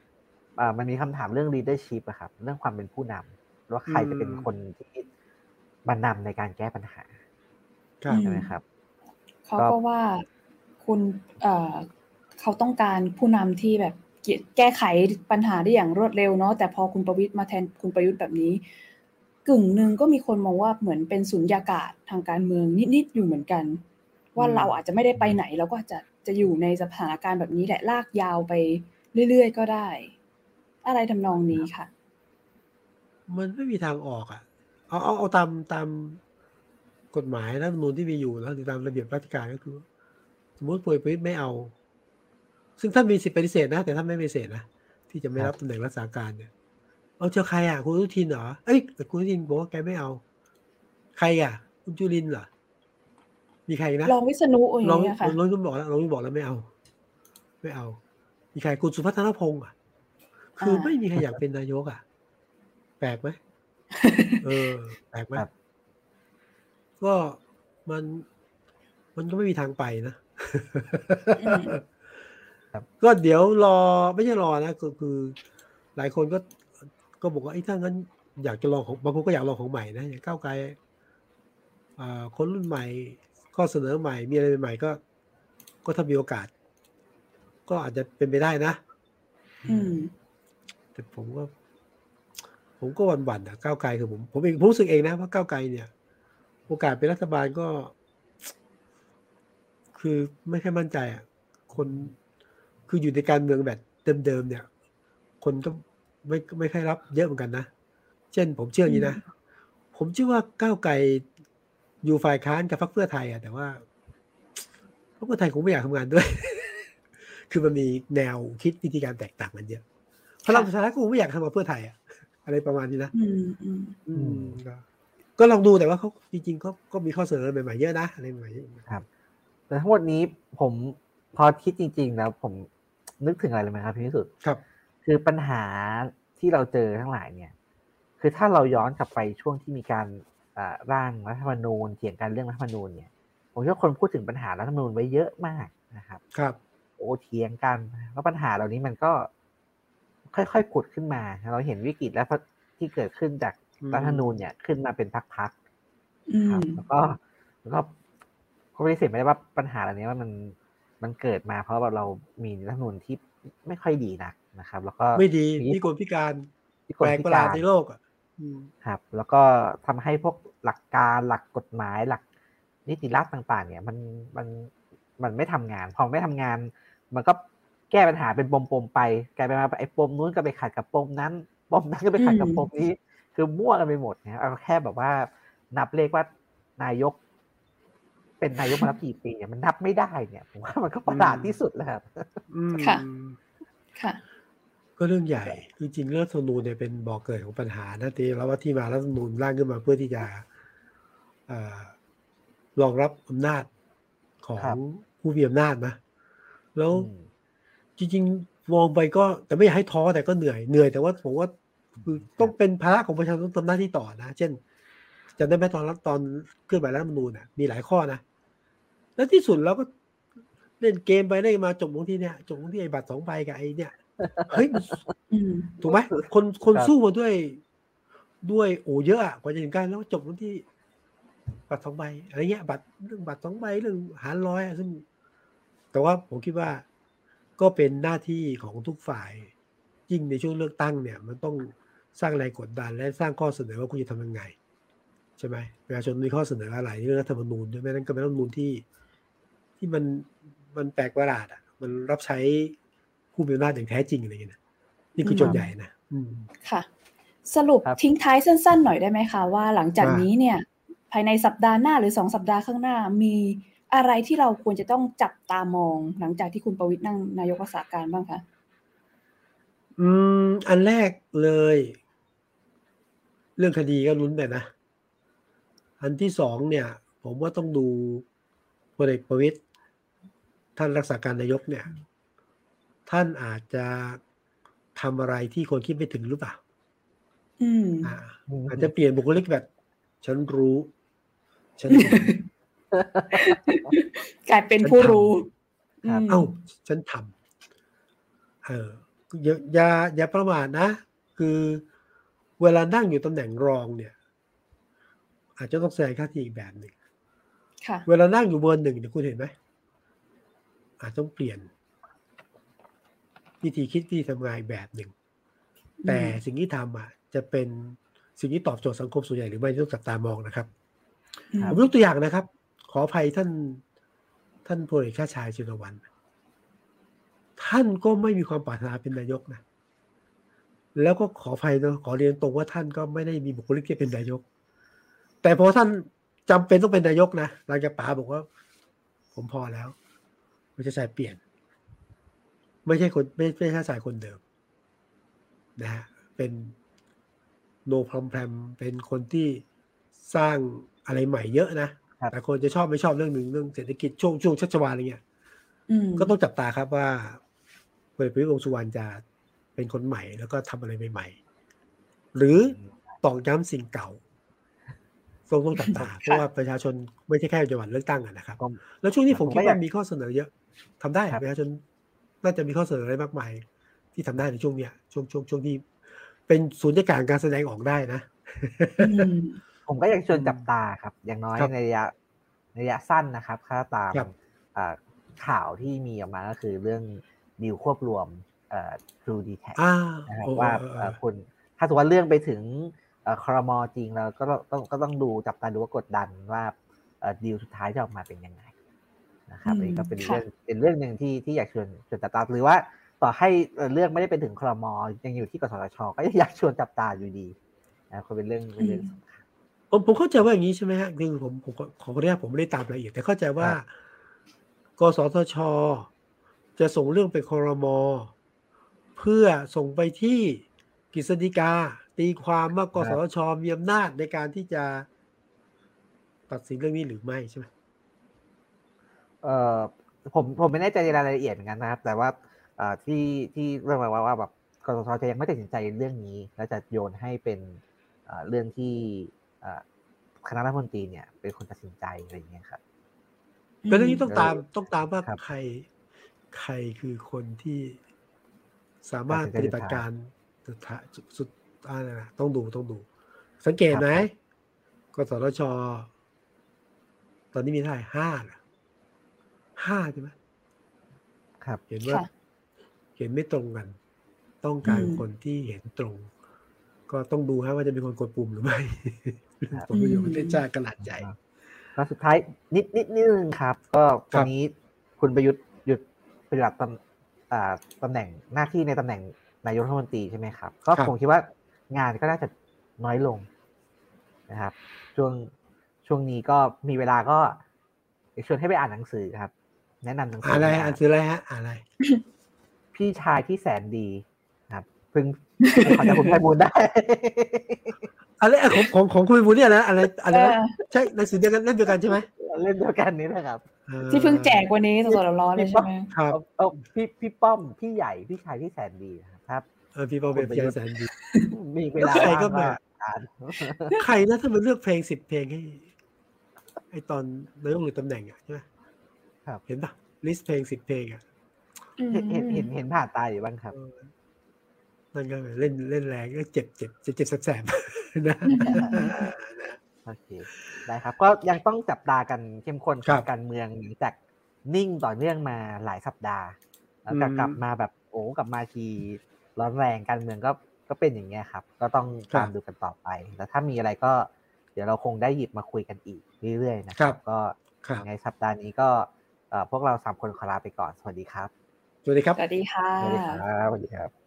มันมีคำถามเรื่อง leadership อะครับ เรื่องความเป็นผู้นำว่าใครจะเป็นคนที่บรรนำในการแก้ปัญหาใช่ไหมครับเขาก็ว่าคุณเเขาต้องการผู้นำที่แบบแก้ไขปัญหาได้อย่างรวดเร็วเนาะแต่พอคุณประวิตยมาแทนคุณประยุทธ์แบบนี้ กึ่งหนึ่งก็มีคนมองว่าเหมือนเป็นสุญญากาศทางการเมืองนิดๆอยู่เหมือนกัน ว่าเราอาจจะไม่ได้ไปไหนเราก็จะจะอยู่ในสถานการณ์แบบนี้แหละลากยาวไปเรื่อยๆก็ได้ อะไรทำนองนี้ค่ะ มันไม่มีทางออกอะ เอาเอาเอาตามตามกฎหมายรัฐมนูลที่มีอยู่แล้วหรือตามระเบียบราชการก็คือ สมมติป่วยประวิตไม่เอา ซึ่งท่านมีสิทธิปฏิเสธนะ แต่ท่านไม่ปฏิเสธนะที่จะไม่รับตำแหน่งรักษาการเนี่ย เอาเจ้าใครอะคุณอนุทินเหรอเอ้ยแต่คุณอนุทินบอกว่าแกไม่เอา ใครอะ คุณจุลินเหรอมีใครนะลองวิษณุอย่างเงี้ยค่ะลองลองบอกแล้วลองบอกแล้วไม่เอา ไม่เอา มีใครคุณสุพัฒนพงศ์อะ คือไม่มีใครอยากเป็นนายกอะ แปลกไหมเออแปลกไหมก็มันมันก็ไม่มีทางไปนะก็เดี๋ยวรอไม่ใช่รอนะก็คือ หลายคนก็ ก็บอกว่าไอ้ถ้างั้นอยากจะลองของบางคนก็อยากลองของใหม่นะอย่างก้าวไกลคนรุ่นใหม่ข้อเสนอใหม่ มีอะไรใหม่ก็ ก็ถ้ามีโอกาส ก็อาจจะเป็นไปได้นะแต่ผมก็ ผมก็วันวันอะก้าวไกลคือผมผมเองรู้สึกเองนะว่าก้าวไกลเนี่ย โอกาสเป็นรัฐบาลก็ คือไม่ค่อยมั่นใจอะคนคืออยู่ในการเมืองแบบเดิมๆเนี่ย คนก็ ไม่ไม่ค่อยรับเยอะเหมือนกันนะ เช่นผมเชื่ออย่างนี้นะ ผมเชื่อว่าก้าวไกลอยู่ฝ่ายค้านกับพรรคเพื่อไทยอะแต่ว่าพรรคเพื่อไทยคงไม่อยากทำงานด้วย คือมันมีแนวคิดวิธีการแตกต่างกันเยอะพลังประชารัฐก็คงไม่อยากทำกับเพื่อไทยอะอะไรประมาณนี้นะอืมอืมก็ลองดูแต่ว่าเขาจริงๆก็ก็มีข้อเสนอใหม่ๆเยอะนะอะไรใหม่ๆครับ แต่ทั้งหมดนี้ผมพอคิดจริงๆแล้วผมนึกถึงอะไรเลยไหมครับพี่สุดครับ คือปัญหาที่เราเจอทั้งหลายเนี่ย คือถ้าเราย้อนกลับไปช่วงที่มีการร่างรัฐธรรมนูญเถียงกันเรื่องรัฐธรรมนูญเนี่ยผมว่าคนพูดถึงปัญหารัฐธรรมนูญไว้เยอะมากนะครับ ครับ โอ้เถียงกันแล้วปัญหาเหล่านี้มันก็ค่อยๆผุดขึ้นมา เราเห็นวิกฤตแล้วที่เกิดขึ้นจากรัฐธรรมนูญเนี่ยขึ้นมาเป็นพักๆครับแล้วก็แล้วก็ก็ไม่ได้เสียไม่ได้ว่าปัญหาเหล่านี้ว่ามันมันเกิดมาเพราะว่าเรามีรัฐธรรมนูญที่ไม่ค่อยดีนัก นะครับ แล้วก็ไม่ดีที่คนพิการแปลกประหลาดในโลกอะครับ แล้วก็ทำให้พวกหลักการหลักกฎหมายหลักนิติรัฐต่าง ๆ เนี่ยมันมันมันไม่ทำงาน พอไม่ทำงาน มันก็แก้ปัญหาเป็นปมๆไปกลายเป็นมาไอ้ปมนู้นก็ไปขัดกับปมนั้นปมนั้นก็ไปขัดกับปมนี้ คือมั่วกันไปหมดเนี่ยเอาแค่แบบว่านับเลขว่านายก เป็นนายกมาแล้วกี่ปีเนี่ยมันนับไม่ได้เนี่ยผมว่ามันก็ประหลาดที่สุดแล้วครับค่ะ ค่ะ ก็เรื่องใหญ่จริงๆเรื่องธรรมนูญเนี่ยเป็นบ่อกเกิดของปัญหานะทีแล้วว่าที่มารัฐธรรมนูญร่างขึ้นมาเพื่อที่จะรองรับอำนาจของผู้มีอำนาจนะแล้วจริง ๆ มองไปก็แต่ไม่อยากให้ท้อแต่ก็เหนื่อยเหนื่อยแต่ว่าผมว่าคือต้องเป็นภาระของประชาชนต้องทำหน้าที่ต่อนะ เช่นจะได้ไหมตอนตอนเคลื่อนไหวรัฐธรรมนูญอะมีหลายข้อนะแล้วที่สุดเราก็เล่นเกมไปได้มาจบตรงที่เนี่ยจบตรงที่ไอ้บัตรสองใบกับไอ้เนี่ย เฮ้ยถูกไหมคนคนสู้มาด้วย ด้วยโอ้เยอะกว่าจะถึงการแล้วจบตรงที่ บัตรสองใบอะไรเงี้ยบัตรเรื่องบัตรสองใบเรื่องหารร้อยซึ่ง แต่ว่าผมคิดว่าก็เป็นหน้าที่ของทุกฝ่าย ยิ่งในช่วงเลือกตั้งเนี่ย มันต้องสร้างแรงกดดันและสร้างข้อเสนอว่าคุณจะทำยังไงใช่ไหมประชาชนมีข้อเสนออะไรเรื่องรัฐธรรมนูญใช่ไหมนั่นก็เป็นรัฐธรรมนูญที่ที่มันมันแปลกประหลาดอะ มันรับใช้ ผู้มีอำนาจอย่างแท้จริงอะไรเงี้ยนี่คือโจทย์ใหญ่นะค่ะ สรุปทิ้งท้ายสั้นๆ หน่อยได้ไหมคะว่าหลังจากนี้เนี่ย ภายในสัปดาห์หน้าหรือสองสัปดาห์ข้างหน้ามีอะไรที่เราควรจะต้องจับตามอง หลังจากที่คุณประวิทย์นั่งนายกรักษาการบ้างคะอืม อันแรกเลย เรื่องคดีก็ลุ้นไปนะ อันที่สองเนี่ย ผมว่าต้องดูพลเอกประวิตยท่านรักษาการนายกเนี่ย ท่านอาจจะทำอะไรที่คนคิดไม่ถึงหรือเปล่าอืมอ่าอาจจะเปลี่ยนบุคลิกแบบ ฉันรู้ ฉันกลายเป็นผู้รู้ครับมเอ้า ฉันทำเอออย่าอย่าอย่าประมาทนะ คือเวลานั่งอยู่ตำแหน่งรองเนี่ย อาจจะต้องแสดงท่าทีอีกแบบหนึ่งค่ะเวลานั่งอยู่เบอร์หนึ่งเนี่ยคุณเห็นไหมอาจต้องเปลี่ยน วิธีคิดวิธีทำงานอีกแบบหนึ่ง แต่สิ่งที่ทำอะจะเป็นสิ่งที่ตอบโจทย์สังคมส่วนใหญ่หรือไม่ต้องจับตามองนะครับอืมผมยกตัวอย่างนะครับ ขออภัยท่าน ท่านพลเอกชาติชายชินวันท่านก็ไม่มีความปรารถนาเป็นนายกนะแล้วก็ขออภัยเนอะขอเรียนตรงว่าท่านก็ไม่ได้มีบุคลิกที่เป็นนายก แต่พอท่านจำเป็นต้องเป็นนายกนะหลังจากป๋าบอกว่า ผมพอแล้วไม่ใช่ชายเปลี่ยน ไม่ใช่คนไม่ไม่ใช่ชายคนเดิมนะฮะเป็นโนพรอมแพรมเป็นคนที่สร้างอะไรใหม่เยอะนะครับแต่คนจะชอบไม่ชอบเรื่องหนึ่งเรื่องเศรษฐกิจช่วงช่วงชัชวาลอะไรเงี้ยอืมก็ต้องจับตาครับว่าพลเอกประยุทธ์วงษ์สุวรรณจะเป็นคนใหม่ แล้วก็ทำอะไรใหม่ ๆ หรือตอกย้ำสิ่งเก่าต้องต้องจับตาเพราะว่าประชาชนไม่ใช่แค่จังหวัดเลือกตั้งอะนะครับก็แล้วช่วงนี้ผมผมคิดก็อยาว่ากมีข้อเสนอเยอะทำได้ครับประชาชน น่าจะมีข้อเสนออะไรมากมาย ที่ทำได้ในช่วงเนี้ยช่วงช่วงช่วงที่เป็นศูนย์กลางการแสดงออกได้นะอืมผมก็อยากชวนจับตาครับ อย่างน้อยครับในระยะในระยะสั้นนะครับ ถ้าตามครับอ่าข่าวที่มีออกมาก็คือเรื่องดีลควบรวมเอ่อ True d t a c อ่านะครับโอ้ว่าเออเอเอ่ออคุณถ้าสมมติว่าเรื่องไปถึงคอรมอจริงแล้วก็ต้องต้องก็ต้องดูจับตาดูว่ากดดันว่าดีลสุดท้ายจะออกมาเป็นยังไง นะครับอืมอันนี้ก็เป็นค่ะเรื่องเป็นเรื่องหนึ่งที่ที่อยากชวนชวนจับตาหรือว่าต่อให้เอ่อเรื่องไม่ได้ไปถึงคอรมอยังอยู่ที่กสทชก็ยังอยากชวนจับตาอยู่ดีนะก็เป็นเรื่องเป็นเรื่องสำคัญผมผมเข้าใจว่าอย่างนี้ใช่ไหมฮะคือผมผมขอขออนุญาตผมไม่ได้ตามรายละเอียดแต่เข้าใจว่าครับกสทช จะส่งเรื่องไปคอรมอเพื่อส่งไปที่กฤษฎีกา ตีความว่ากสทชมีอำนาจในการที่จะตัดสินเรื่องนี้หรือไม่ใช่ไหม เอ่อผมผมไม่แน่ใจในรายละเอียดเหมือนกันนะครับ แต่ว่าเอ่อที่ที่เรื่องมาว่าว่าแบบกสทชจะยังไม่ตัดสินใจเรื่องนี้ แล้วจะโยนให้เป็นเอ่อเรื่องที่เอ่อคณะรัฐมนตรีเนี่ย เป็นคนตัดสินใจอะไรอย่างเงี้ยครับแต่เรื่องนี้ต้องตามต้องตามว่าครับใครใครคือคนที่สามารถตัดสินใจปฏิบัติการสุดท้ายสุดสุดอะไรนะต้องดูต้องดู สังเกตไหมกสทช ตอนนี้มีเท่าไหร่ห้าเหรอ ห้าใช่ไหมครับ เห็นว่าค่ะเห็นไม่ตรงกัน ต้องการอืมคนที่เห็นตรง ก็ต้องดูฮะว่าจะมีคนกดปุ่มหรือไม่ครับผมประโยชน์ประเทศชาติกระหลัดใจแล้วสุดท้ายนิดนิดนิดนึงครับ ก็ครัวันบนี้คุณประยุทธ์หยุดปฏิบัติตำอ่าตำแหน่งหน้าที่ในตำแหน่งนายกรัฐมนตรีใช่ไหมครับ ก็ผมคิดว่างานก็น่าจะน้อยลงนะครับช่วงช่วงนี้ก็มีเวลาก็อยากชวนให้ไปอ่านหนังสือครับ แนะนำหนังสือะไรมาอ่านซื้ออะไรฮะอ่านอะไร พี่ชายที่แสนดีครับเพิ่งขอจากคุณไพบูลย์ได้อะไรอะของของของคุณบุญเนี่ยนะอะไรอะไรเอนะอใช่หนังสือเดียวกันเล่มเดียวกันใช่ไหมเล่นเดียวกันนี้นะครับอ่าที่เพิ่งแจกวันนี้สดๆร้อนๆเลยใช่ไหมครับเอาเอาพี่พี่ป้อมพี่ใหญ่พี่ชายที่แสนดีนะครับเออพี่เปาเป็นคุณประเพียยุงทธ์แสนดีมีเวลาแล้วใครก็ว่างมาอ่านใครนะถ้ามันเลือกเพลงสิบเพลงให้ไอตอนนายกหรือตำแหน่งอะใช่ไหมครับ เห็นปะลิสต์เพลงสิบเพลงอะอืมเห็นเห็นเห็นเห็นผ่านตาอยู่บ้างครับเออนั่นก็เล่นเล่นแรงก็เจ็บเจ็บเจ็บเจ็บแสบๆนะโอเคได้ครับ ก็ยังต้องจับตากันเข้มข้นครับการเมืองหลังจากนิ่งต่อเนื่องมาหลายสัปดาห์ แล้วก็อืมกลับมาแบบโอ้กลับมาทีร้อนแรงการเมืองก็ก็เป็นอย่างเงี้ยครับ ก็ต้องครับตามดูกันต่อไป แล้วถ้ามีอะไรก็ เดี๋ยวเราคงได้หยิบมาคุยกันอีกเรื่อยๆนะคครัรับบก็ครับยังไงสัปดาห์นี้ก็เอ่อ พวกเราสามคนขอลาไปก่อน สวัสดีครับ สวัสดีครับ สวัสดีค่ะ สวัสดีครับ สวัสดีครับ